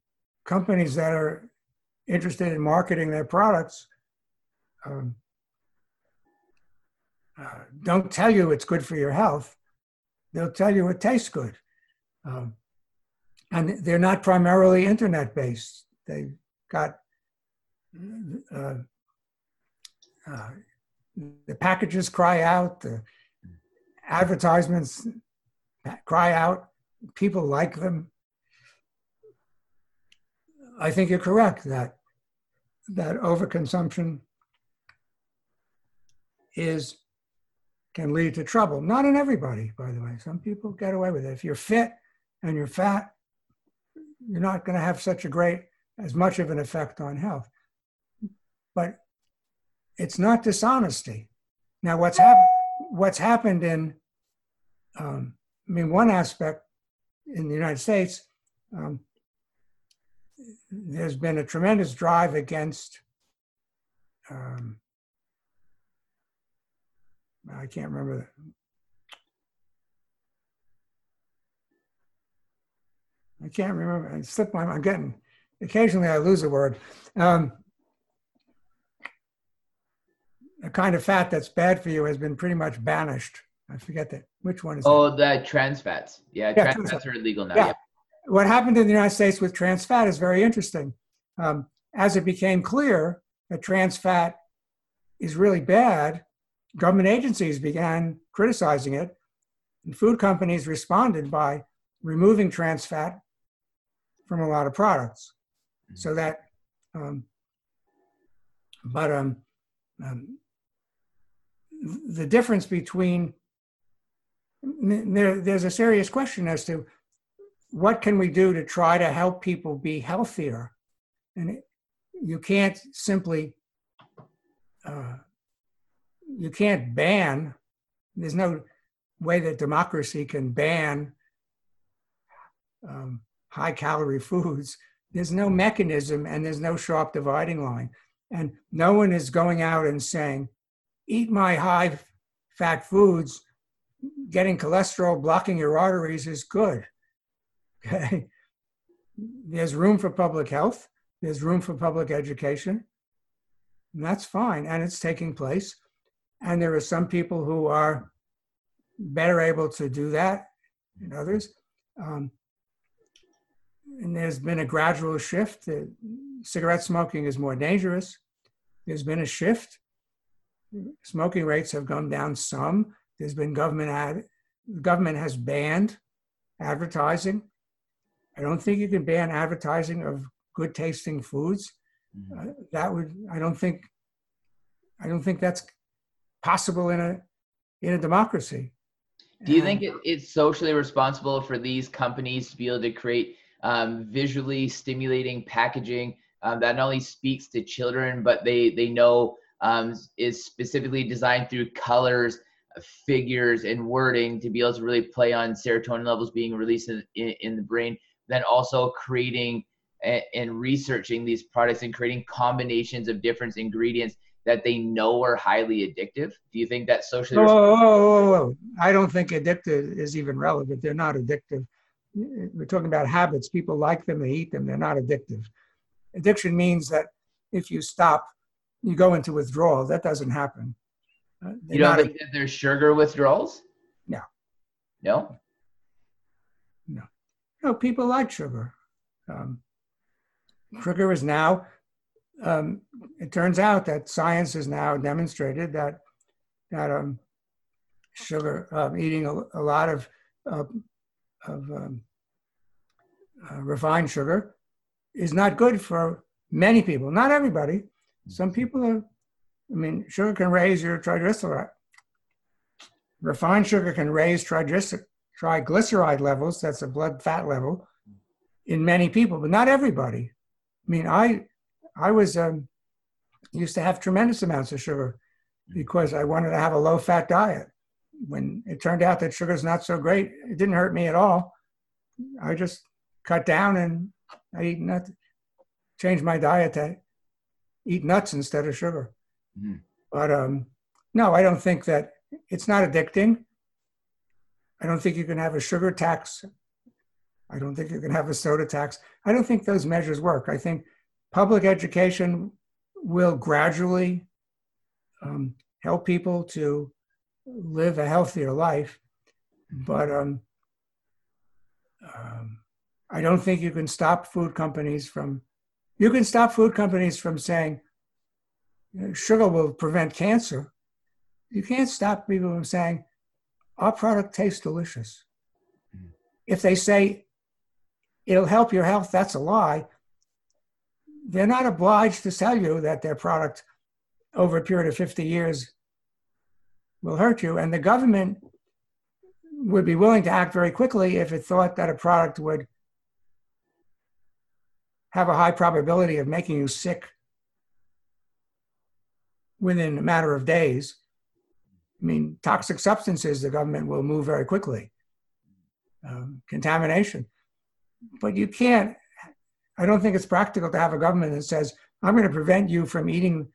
companies that are interested in marketing their products um, uh, don't tell you it's good for your health. They'll tell you it tastes good. Um, and they're not primarily internet based. They've got uh, uh, the packages cry out, the advertisements cry out, people like them. I think you're correct that that overconsumption is can lead to trouble. Not in everybody, by the way. Some people get away with it. If you're fit and you're fat, you're not going to have such a great as much of an effect on health. But it's not dishonesty. Now, what's happened? What's happened in? Um, I mean, one aspect in the United States, um, there's been a tremendous drive against um, I can't remember that. I can't remember. I slipped my. I'm getting. Occasionally, I lose a word. Um, a kind of fat that's bad for you has been pretty much banished. I forget that. Which one is? Oh, that? the trans fats. Yeah, yeah trans, trans fats are illegal now. Yeah. what happened in the United States with trans fat is very interesting. Um, as it became clear that trans fat is really bad, government agencies began criticizing it, and food companies responded by removing trans fat from a lot of products. So that, um, but um, um, the difference between there, there's a serious question as to what can we do to try to help people be healthier and you can't simply uh, you can't ban there's no way that democracy can ban um, high calorie foods. There's no mechanism and there's no sharp dividing line. And no one is going out and saying eat my high fat foods. Getting cholesterol blocking your arteries is good. Okay. There's room for public health. There's room for public education. And that's fine. And it's taking place and there are some people who are better able to do that than others. Um, and there's been a gradual shift cigarette smoking is more dangerous. There's been a shift. Smoking rates have gone down some. There's been government ad the government has banned advertising. I don't think you can ban advertising of good tasting foods. Mm-hmm. uh, that would i don't think i don't think that's possible in a in a democracy. Do you think it, it's socially responsible for these companies to be able to create um, visually stimulating packaging um, that not only speaks to children but they they know um, is specifically designed through colors figures and wording to be able to really play on serotonin levels being released in, in, in the brain then also creating and researching these products and creating combinations of different ingredients that they know are highly addictive? Do you think that socially? Oh, oh, oh, I don't think addictive is even relevant. They're not addictive. We're talking about habits. People like them, they eat them, they're not addictive. Addiction means that if you stop, you go into withdrawal. That doesn't happen. Uh, you don't think that there's sugar withdrawals? No. No? No. No, people like sugar. Um, sugar is now, um, it turns out that science has now demonstrated that, that um, sugar, um, eating a, a, lot of, uh, of um, uh, refined sugar is not good for many people, not everybody. Some people are, I mean, sugar can raise your triglyceride. Refined sugar can raise triglyceride levels, that's a blood fat level, in many people, but not everybody. I mean, I I was um, used to have tremendous amounts of sugar because I wanted to have a low fat diet. When it turned out that sugar is not so great, it didn't hurt me at all. I just cut down and I eat nuts, changed my diet to eat nuts instead of sugar. Mm-hmm. But um, no, I don't think that it's not addicting. I don't think you can have a sugar tax I don't think you can have a soda tax. I don't think those measures work. I think public education will gradually um, help people to live a healthier life, but um, um, I don't think you can stop food companies from. You can stop food companies from saying sugar will prevent cancer. You can't stop people from saying our product tastes delicious. Mm. If they say it'll help your health, that's a lie. They're not obliged to tell you that their product over a period of 50 years will hurt you. And the government would be willing to act very quickly if it thought that a product would have a high probability of making you sick within a matter of days. I mean, toxic substances, the government will move very quickly. Um, contamination but you can't i don't think it's practical to have a government that says i'm going to prevent you from eating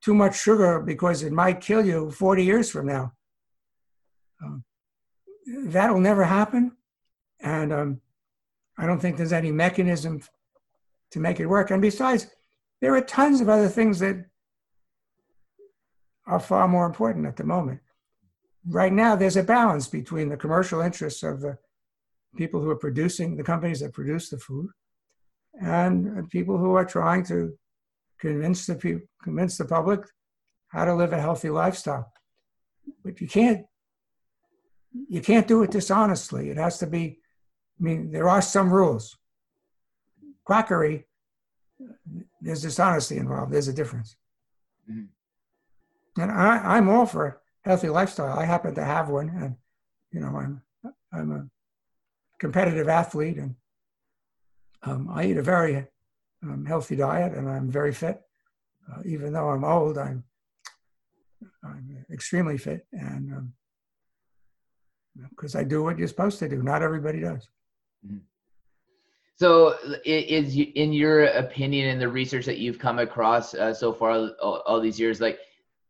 too much sugar because it might kill you 40 years from now. Um, that'll never happen. And um, i don't think there's any mechanism to make it work. And besides there are tons of other things that are far more important at the moment. Right now there's a balance between the commercial interests of the people who are producing the companies that produce the food, and people who are trying to convince the people, convince the public how to live a healthy lifestyle. But you can't you can't do it dishonestly. It has to be. I mean, there are some rules. Quackery, there's dishonesty involved. There's a difference. Mm-hmm. And I, I'm all for healthy lifestyle. I happen to have one, and you know, I'm I'm a competitive athlete, and um, I eat a very um, healthy diet, and I'm very fit. Uh, even though I'm old, I'm I'm extremely fit, and because um, I do what you're supposed to do. Not everybody does. Mm-hmm. So, is in your opinion, in the research that you've come across uh, so far, all, all, these years, like,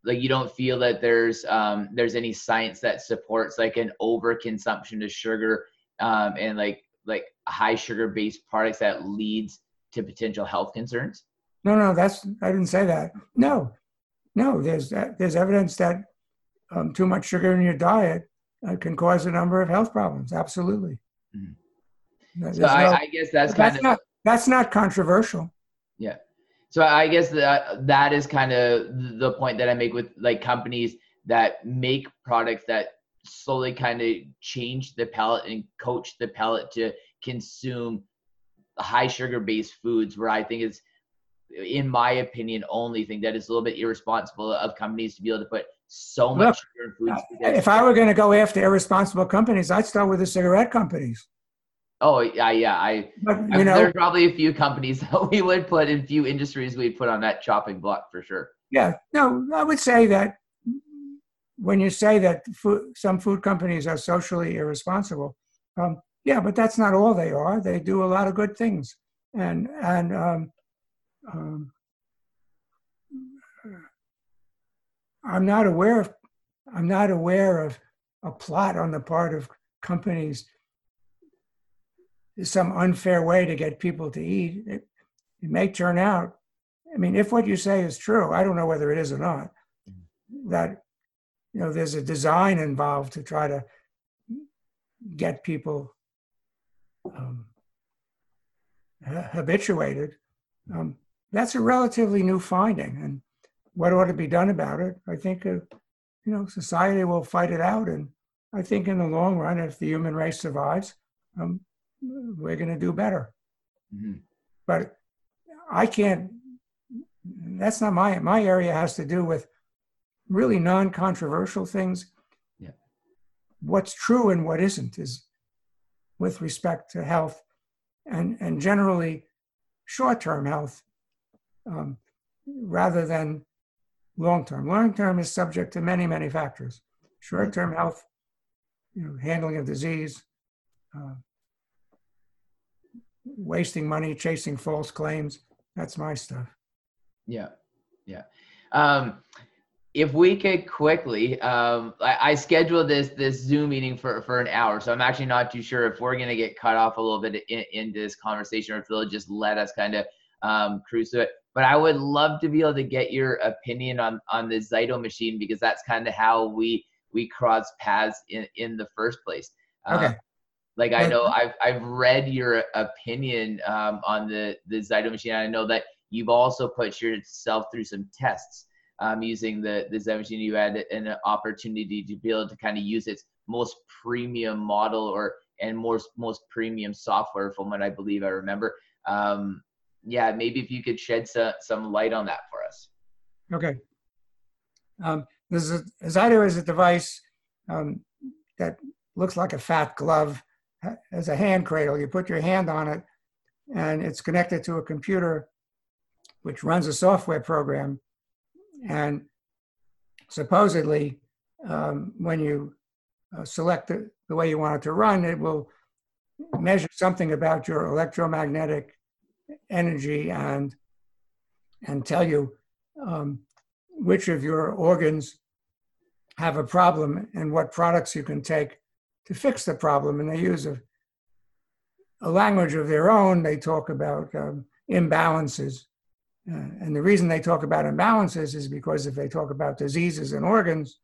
like you don't feel that there's um, there's any science that supports like an overconsumption of sugar um, and like like high sugar based products that leads to potential health concerns? No, no, that's I didn't say that. No, no, there's there's evidence that um, too much sugar in your diet uh, can cause a number of health problems. Absolutely. Mm-hmm. So I, no, I, guess that's kind that's of not, that's not controversial. Yeah. So I guess that that is kind of the point that I make with like companies that make products that slowly kind of change the palate and coach the palate to consume high sugar based foods where I think it's in my opinion, only thing that is a little bit irresponsible of companies to be able to put so much Look, sugar in foods. If I were going to go after irresponsible companies, I'd start with the cigarette companies. Oh yeah, yeah. I, but, you I, know, there's probably a few companies that we would put in few industries we'd put on that chopping block for sure. Yeah, no, I would say that when you say that food, some food companies are socially irresponsible, um, yeah, but that's not all they are. They do a lot of good things, and and um, um, I'm not aware of I'm not aware of a plot on the part of companies some unfair way to get people to eat. It, it may turn out. I mean, if what you say is true, I don't know whether it is or not. That you know, there's a design involved to try to get people um, habituated. Um, that's a relatively new finding. And what ought to be done about it? I think, uh, you know, society will fight it out. And I think in the long run, if the human race survives, um, we're going to do better. Mm-hmm. But I can't, that's not my, my area has to do with really non-controversial things. Yeah. What's true and what isn't is with respect to health and, and generally short-term health um, rather than long term. Long term is subject to many, many factors. Short term health, you know, handling of disease, uh, wasting money, chasing false claims. That's my stuff. Yeah, yeah. Um, if we could quickly, um, I, I, scheduled this this Zoom meeting for for an hour, so I'm actually not too sure if we're gonna get cut off a little bit in, in this conversation, or if they'll just let us kind of um, cruise through it but I would love to be able to get your opinion on on the Zyto machine because that's kind of how we we cross paths in in the first place. Okay. Um, like I know I've I've read your opinion um, on the the Zyto machine. I know that you've also put yourself through some tests um, using the the Zyto machine. You had an opportunity to be able to kind of use its most premium model or and most most premium software from what I believe I remember. Um, yeah, maybe if you could shed some, some light on that for us. Okay. Um, this is is a device um, that looks like a fat glove as a hand cradle. You put your hand on it, and it's connected to a computer, which runs a software program. And supposedly, um, when you uh, select the, the way you want it to run, it will measure something about your electromagnetic energy and and tell you um, which of your organs have a problem and what products you can take to fix the problem. And they use a, a language of their own. They talk about um, imbalances. Uh, and the reason they talk about imbalances is because if they talk about diseases and organs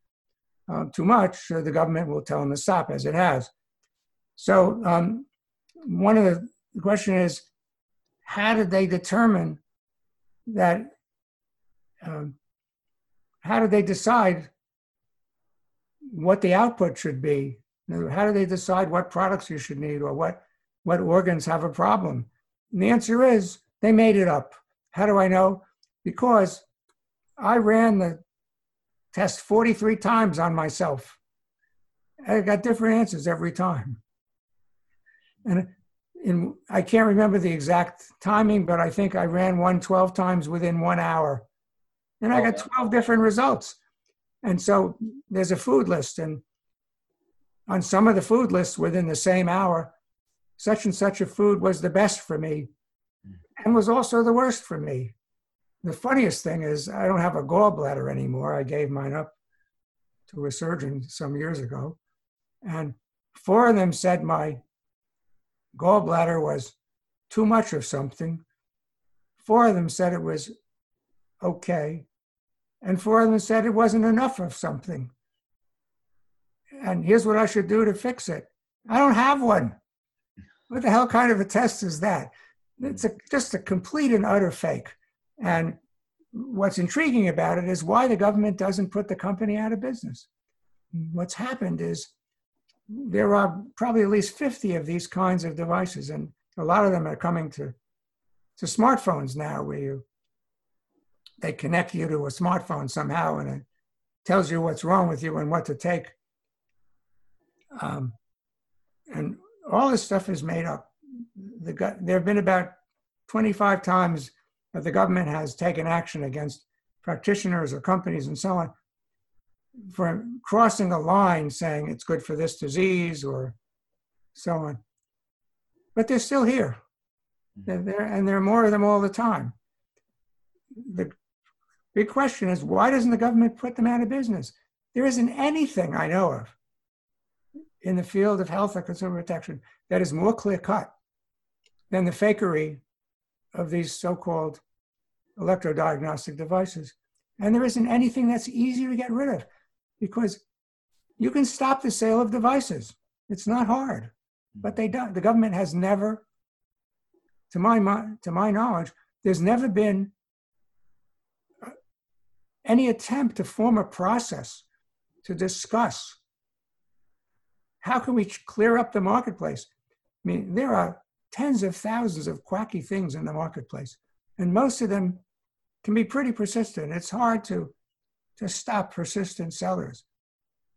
uh, too much, uh, the government will tell them to stop, as it has. So um, one of the, the question is, how did they determine that? Um, how did they decide what the output should be? How do they decide what products you should need or what what organs have a problem? And the answer is they made it up. How do I know? Because I ran the test 43 times on myself. I got different answers every time. And in, I can't remember the exact timing, but I think I ran one 12 times within one hour. And I oh, got 12 different results. And so there's a food list. And on some of the food lists within the same hour, such and such a food was the best for me and was also the worst for me. The funniest thing is, I don't have a gallbladder anymore. I gave mine up to a surgeon some years ago. And four of them said my gallbladder was too much of something. Four of them said it was okay. And four of them said it wasn't enough of something. And here's what I should do to fix it. I don't have one. What the hell kind of a test is that? It's a, just a complete and utter fake. And what's intriguing about it is why the government doesn't put the company out of business. What's happened is there are probably at least 50 of these kinds of devices, and a lot of them are coming to, to smartphones now where you they connect you to a smartphone somehow and it tells you what's wrong with you and what to take. Um, and all this stuff is made up. The, there have been about 25 times that the government has taken action against practitioners or companies and so on for crossing a line saying it's good for this disease or so on. But they're still here. Mm-hmm. They're there, and there are more of them all the time. The big question is why doesn't the government put them out of business? There isn't anything I know of in the field of health or consumer protection that is more clear cut than the fakery of these so called electrodiagnostic devices. And there isn't anything that's easy to get rid of because you can stop the sale of devices. It's not hard, but they don't. The government has never, to my, to my knowledge, there's never been uh, any attempt to form a process to discuss how can we clear up the marketplace. I mean, there are tens of thousands of quacky things in the marketplace, and most of them can be pretty persistent. It's hard to, to stop persistent sellers.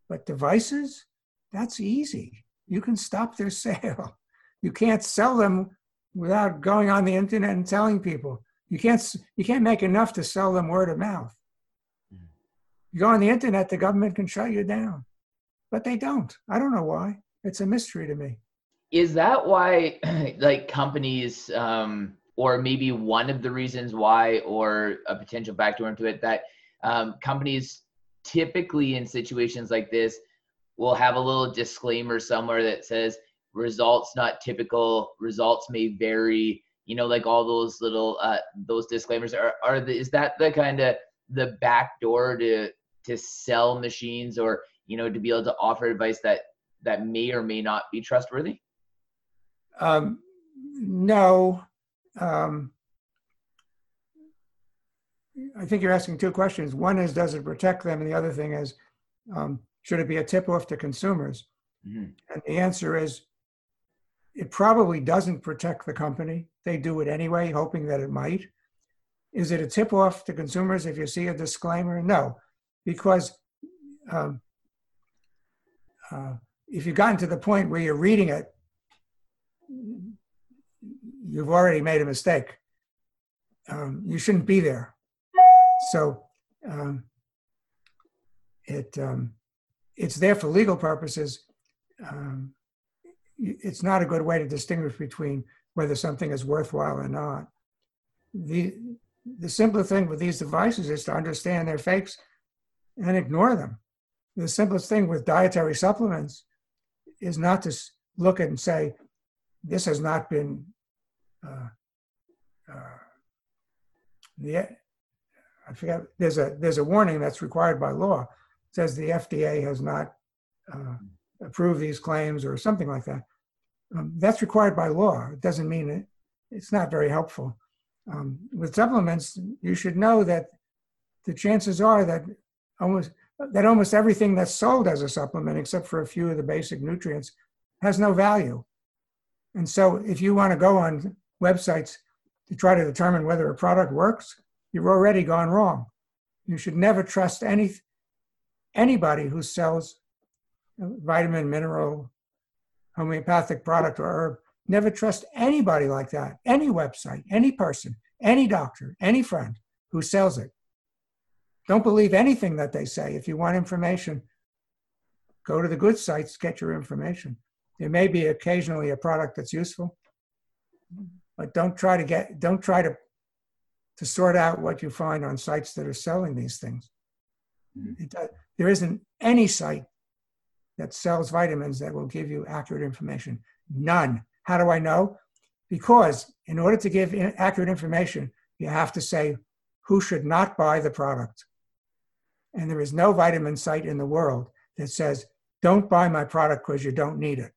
But devices, that's easy. You can stop their sale. You can't sell them without going on the internet and telling people. You can't, you can't make enough to sell them word of mouth. Mm. You go on the internet, the government can shut you down. But they don't. I don't know why. It's a mystery to me. Is that why, like, companies um, or maybe one of the reasons why, or a potential backdoor into it, that um, companies typically in situations like this will have a little disclaimer somewhere that says results not typical, results may vary. You know, like all those little uh, those disclaimers are are the, is that the kind of the back door to to sell machines or you know to be able to offer advice that that may or may not be trustworthy? Um, no, um, I think you're asking two questions. One is, does it protect them? And the other thing is, um, should it be a tip off to consumers? Mm-hmm. And the answer is, it probably doesn't protect the company. They do it anyway, hoping that it might. Is it a tip off to consumers if you see a disclaimer? No, because um, uh, if you've gotten to the point where you're reading it, you've already made a mistake. Um, you shouldn't be there. So um, it um, it's there for legal purposes. Um, it's not a good way to distinguish between whether something is worthwhile or not. The the simpler thing with these devices is to understand their fakes and ignore them. The simplest thing with dietary supplements is not to look and say, this has not been uh, uh, I forget there's a there's a warning that's required by law it says the FDA has not uh, approved these claims or something like that. Um, that's required by law. It doesn't mean it, it's not very helpful. Um, with supplements, you should know that the chances are that almost that almost everything that's sold as a supplement, except for a few of the basic nutrients, has no value. And so, if you want to go on websites to try to determine whether a product works, you've already gone wrong. You should never trust any anybody who sells vitamin, mineral, homeopathic product or herb. Never trust anybody like that. Any website, any person, any doctor, any friend who sells it. Don't believe anything that they say. If you want information, go to the good sites, get your information. There may be occasionally a product that's useful, but don't try to get don't try to to sort out what you find on sites that are selling these things. Mm-hmm. It, there isn't any site that sells vitamins that will give you accurate information. None. How do I know? Because in order to give accurate information, you have to say who should not buy the product. And there is no vitamin site in the world that says, don't buy my product because you don't need it.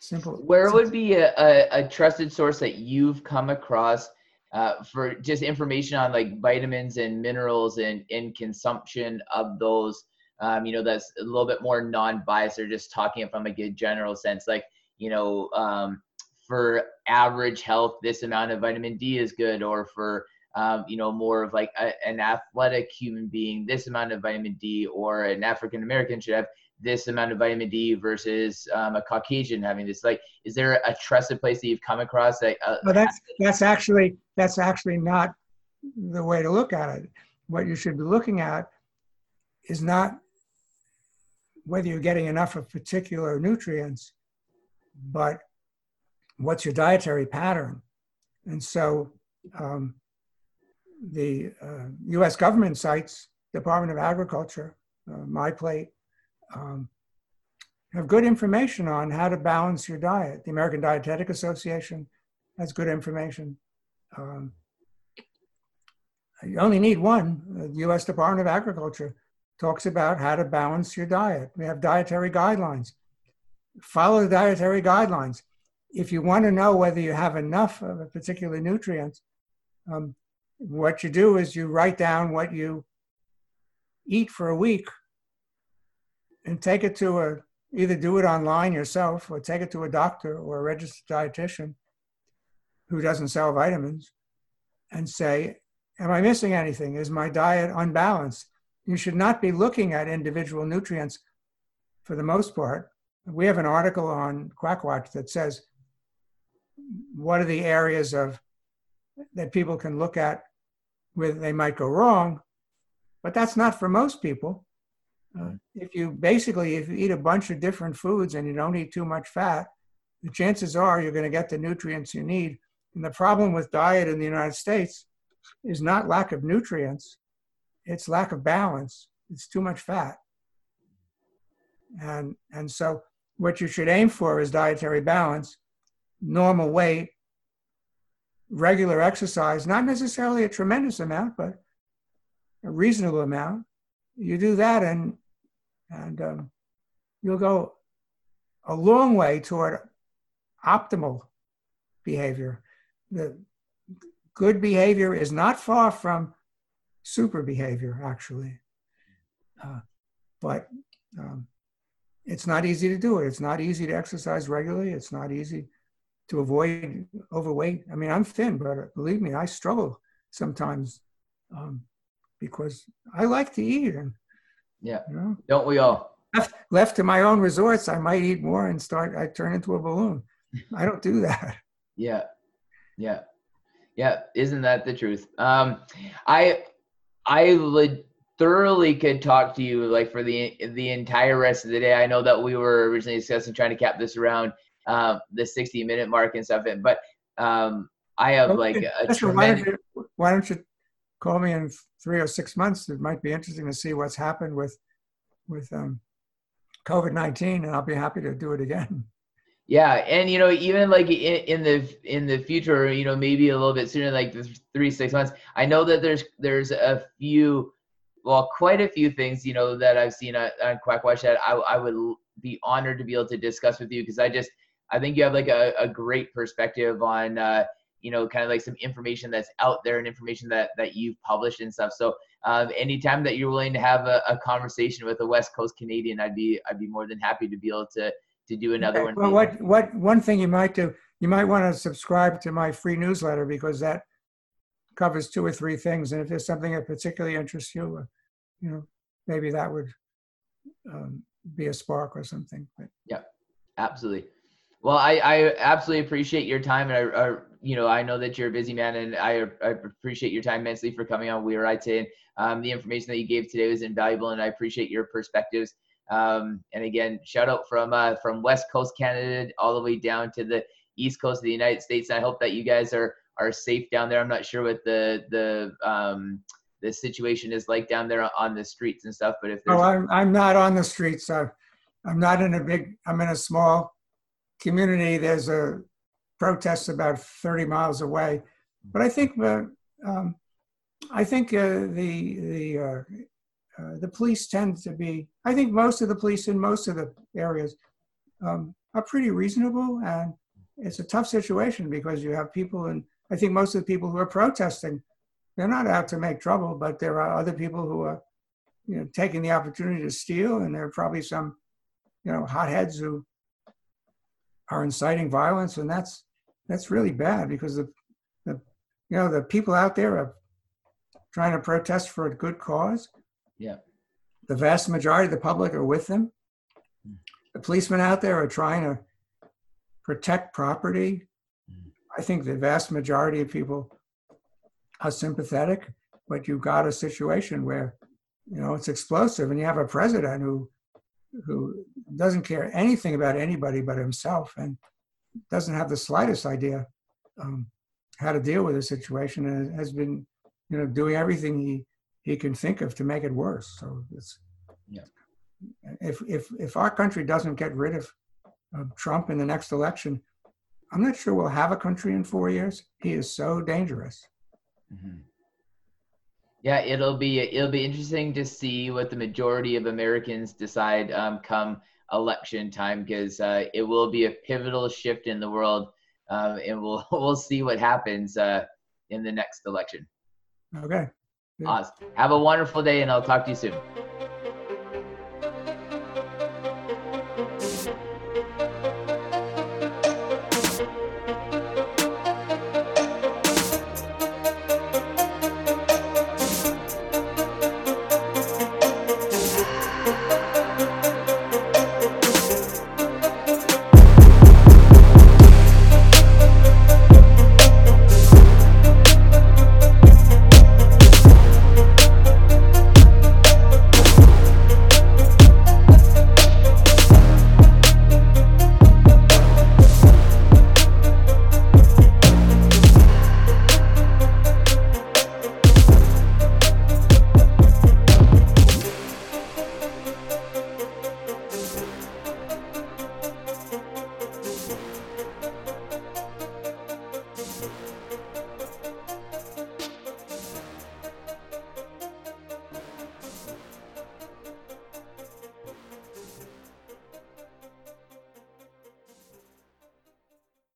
Simple. Where would be a, a, a, trusted source that you've come across uh, for just information on like vitamins and minerals and, and consumption of those? Um, you know, that's a little bit more non-biased or just talking from a good general sense. Like, you know, um, for average health, this amount of vitamin D is good, or for um, you know, more of like a, an athletic human being, this amount of vitamin D, or an African American should have this amount of vitamin D versus um, a Caucasian having this. Like, is there a trusted place that you've come across that? Uh, well, that's that's actually that's actually not the way to look at it. What you should be looking at is not whether you're getting enough of particular nutrients, but what's your dietary pattern. And so, um, the uh, U.S. government sites, Department of Agriculture, uh, MyPlate, um, have good information on how to balance your diet. The American Dietetic Association has good information. Um, you only need one. The U.S. Department of Agriculture talks about how to balance your diet. We have dietary guidelines. Follow the dietary guidelines. If you want to know whether you have enough of a particular nutrient, um, what you do is you write down what you eat for a week and take it to a either do it online yourself or take it to a doctor or a registered dietitian who doesn't sell vitamins and say, Am I missing anything? Is my diet unbalanced? You should not be looking at individual nutrients for the most part. We have an article on Quackwatch that says what are the areas of that people can look at where they might go wrong, but that's not for most people. If you basically if you eat a bunch of different foods and you don't eat too much fat, the chances are you're going to get the nutrients you need. And the problem with diet in the United States is not lack of nutrients, it's lack of balance. It's too much fat. And and so what you should aim for is dietary balance, normal weight, regular exercise, not necessarily a tremendous amount, but a reasonable amount, you do that and and um, you'll go a long way toward optimal behavior. The good behavior is not far from super behavior, actually. Uh, but um, it's not easy to do it. It's not easy to exercise regularly. It's not easy to avoid overweight. I mean, I'm thin, but believe me, I struggle sometimes um, because I like to eat. And yeah, you know, don't we all? Left, left to my own resorts, I might eat more and start. I turn into a balloon. I don't do that. Yeah, yeah, yeah. Isn't that the truth? Um, I I would thoroughly could talk to you like for the the entire rest of the day. I know that we were originally discussing trying to cap this around uh, the 60 minute mark and stuff, but um, I have okay. like a tremendous. Why don't, you, why don't you call me in three or six months. It might be interesting to see what's happened with with um, COVID nineteen, and I'll be happy to do it again. Yeah, and you know, even like in, in the in the future, you know, maybe a little bit sooner, like three six months. I know that there's there's a few well, quite a few things, you know, that I've seen on, on Quack that I, I would be honored to be able to discuss with you because I just, I think you have like a, a great perspective on, uh, you know, kind of like some information that's out there and information that that you've published and stuff. So, um, anytime that you're willing to have a, a, conversation with a West Coast Canadian, I'd be I'd be more than happy to be able to to do another one. Well, what what one thing you might do, you might want to subscribe to my free newsletter because that covers two or three things, and if there's something that particularly interests you, uh, you know, maybe that would um, be a spark or something. But. Yeah, absolutely. Well, I, I absolutely appreciate your time, and I, I, you know, I know that you're a busy man, and I, I appreciate your time immensely for coming on We Are Right today. Um, the information that you gave today was invaluable, and I appreciate your perspectives. Um, and again, shout out from uh, from West Coast Canada all the way down to the East Coast of the United States. And I hope that you guys are are safe down there. I'm not sure what the the um, the situation is like down there on the streets and stuff. But if oh, I'm I'm not on the streets. I'm I'm not in a big. I'm in a small community. There's a protest about 30 miles away, but I think uh, um, I think uh, the the uh, uh, the police tend to be. I think most of the police in most of the areas um, are pretty reasonable, and it's a tough situation because you have people, and I think most of the people who are protesting they're not out to make trouble, but there are other people who are, you know, taking the opportunity to steal, and there are probably some, you know, hotheads who are inciting violence, and that's that's really bad because the, the you know, the people out there are trying to protest for a good cause. Yeah. The vast majority of the public are with them. Hmm. The policemen out there are trying to protect property. Hmm. I think the vast majority of people are sympathetic, but you've got a situation where, you know, it's explosive, and you have a president who who doesn't care anything about anybody but himself and doesn't have the slightest idea um, how to deal with the situation and has been, you know, doing everything he he can think of to make it worse. So it's yeah. If if if our country doesn't get rid of, of Trump in the next election, I'm not sure we'll have a country in four years. He is so dangerous. Mm-hmm. Yeah, it'll be it'll be interesting to see what the majority of Americans decide um, come election time because uh, it will be a pivotal shift in the world, um, and we'll we'll see what happens uh, in the next election. Okay. Awesome. Have a wonderful day, and I'll talk to you soon.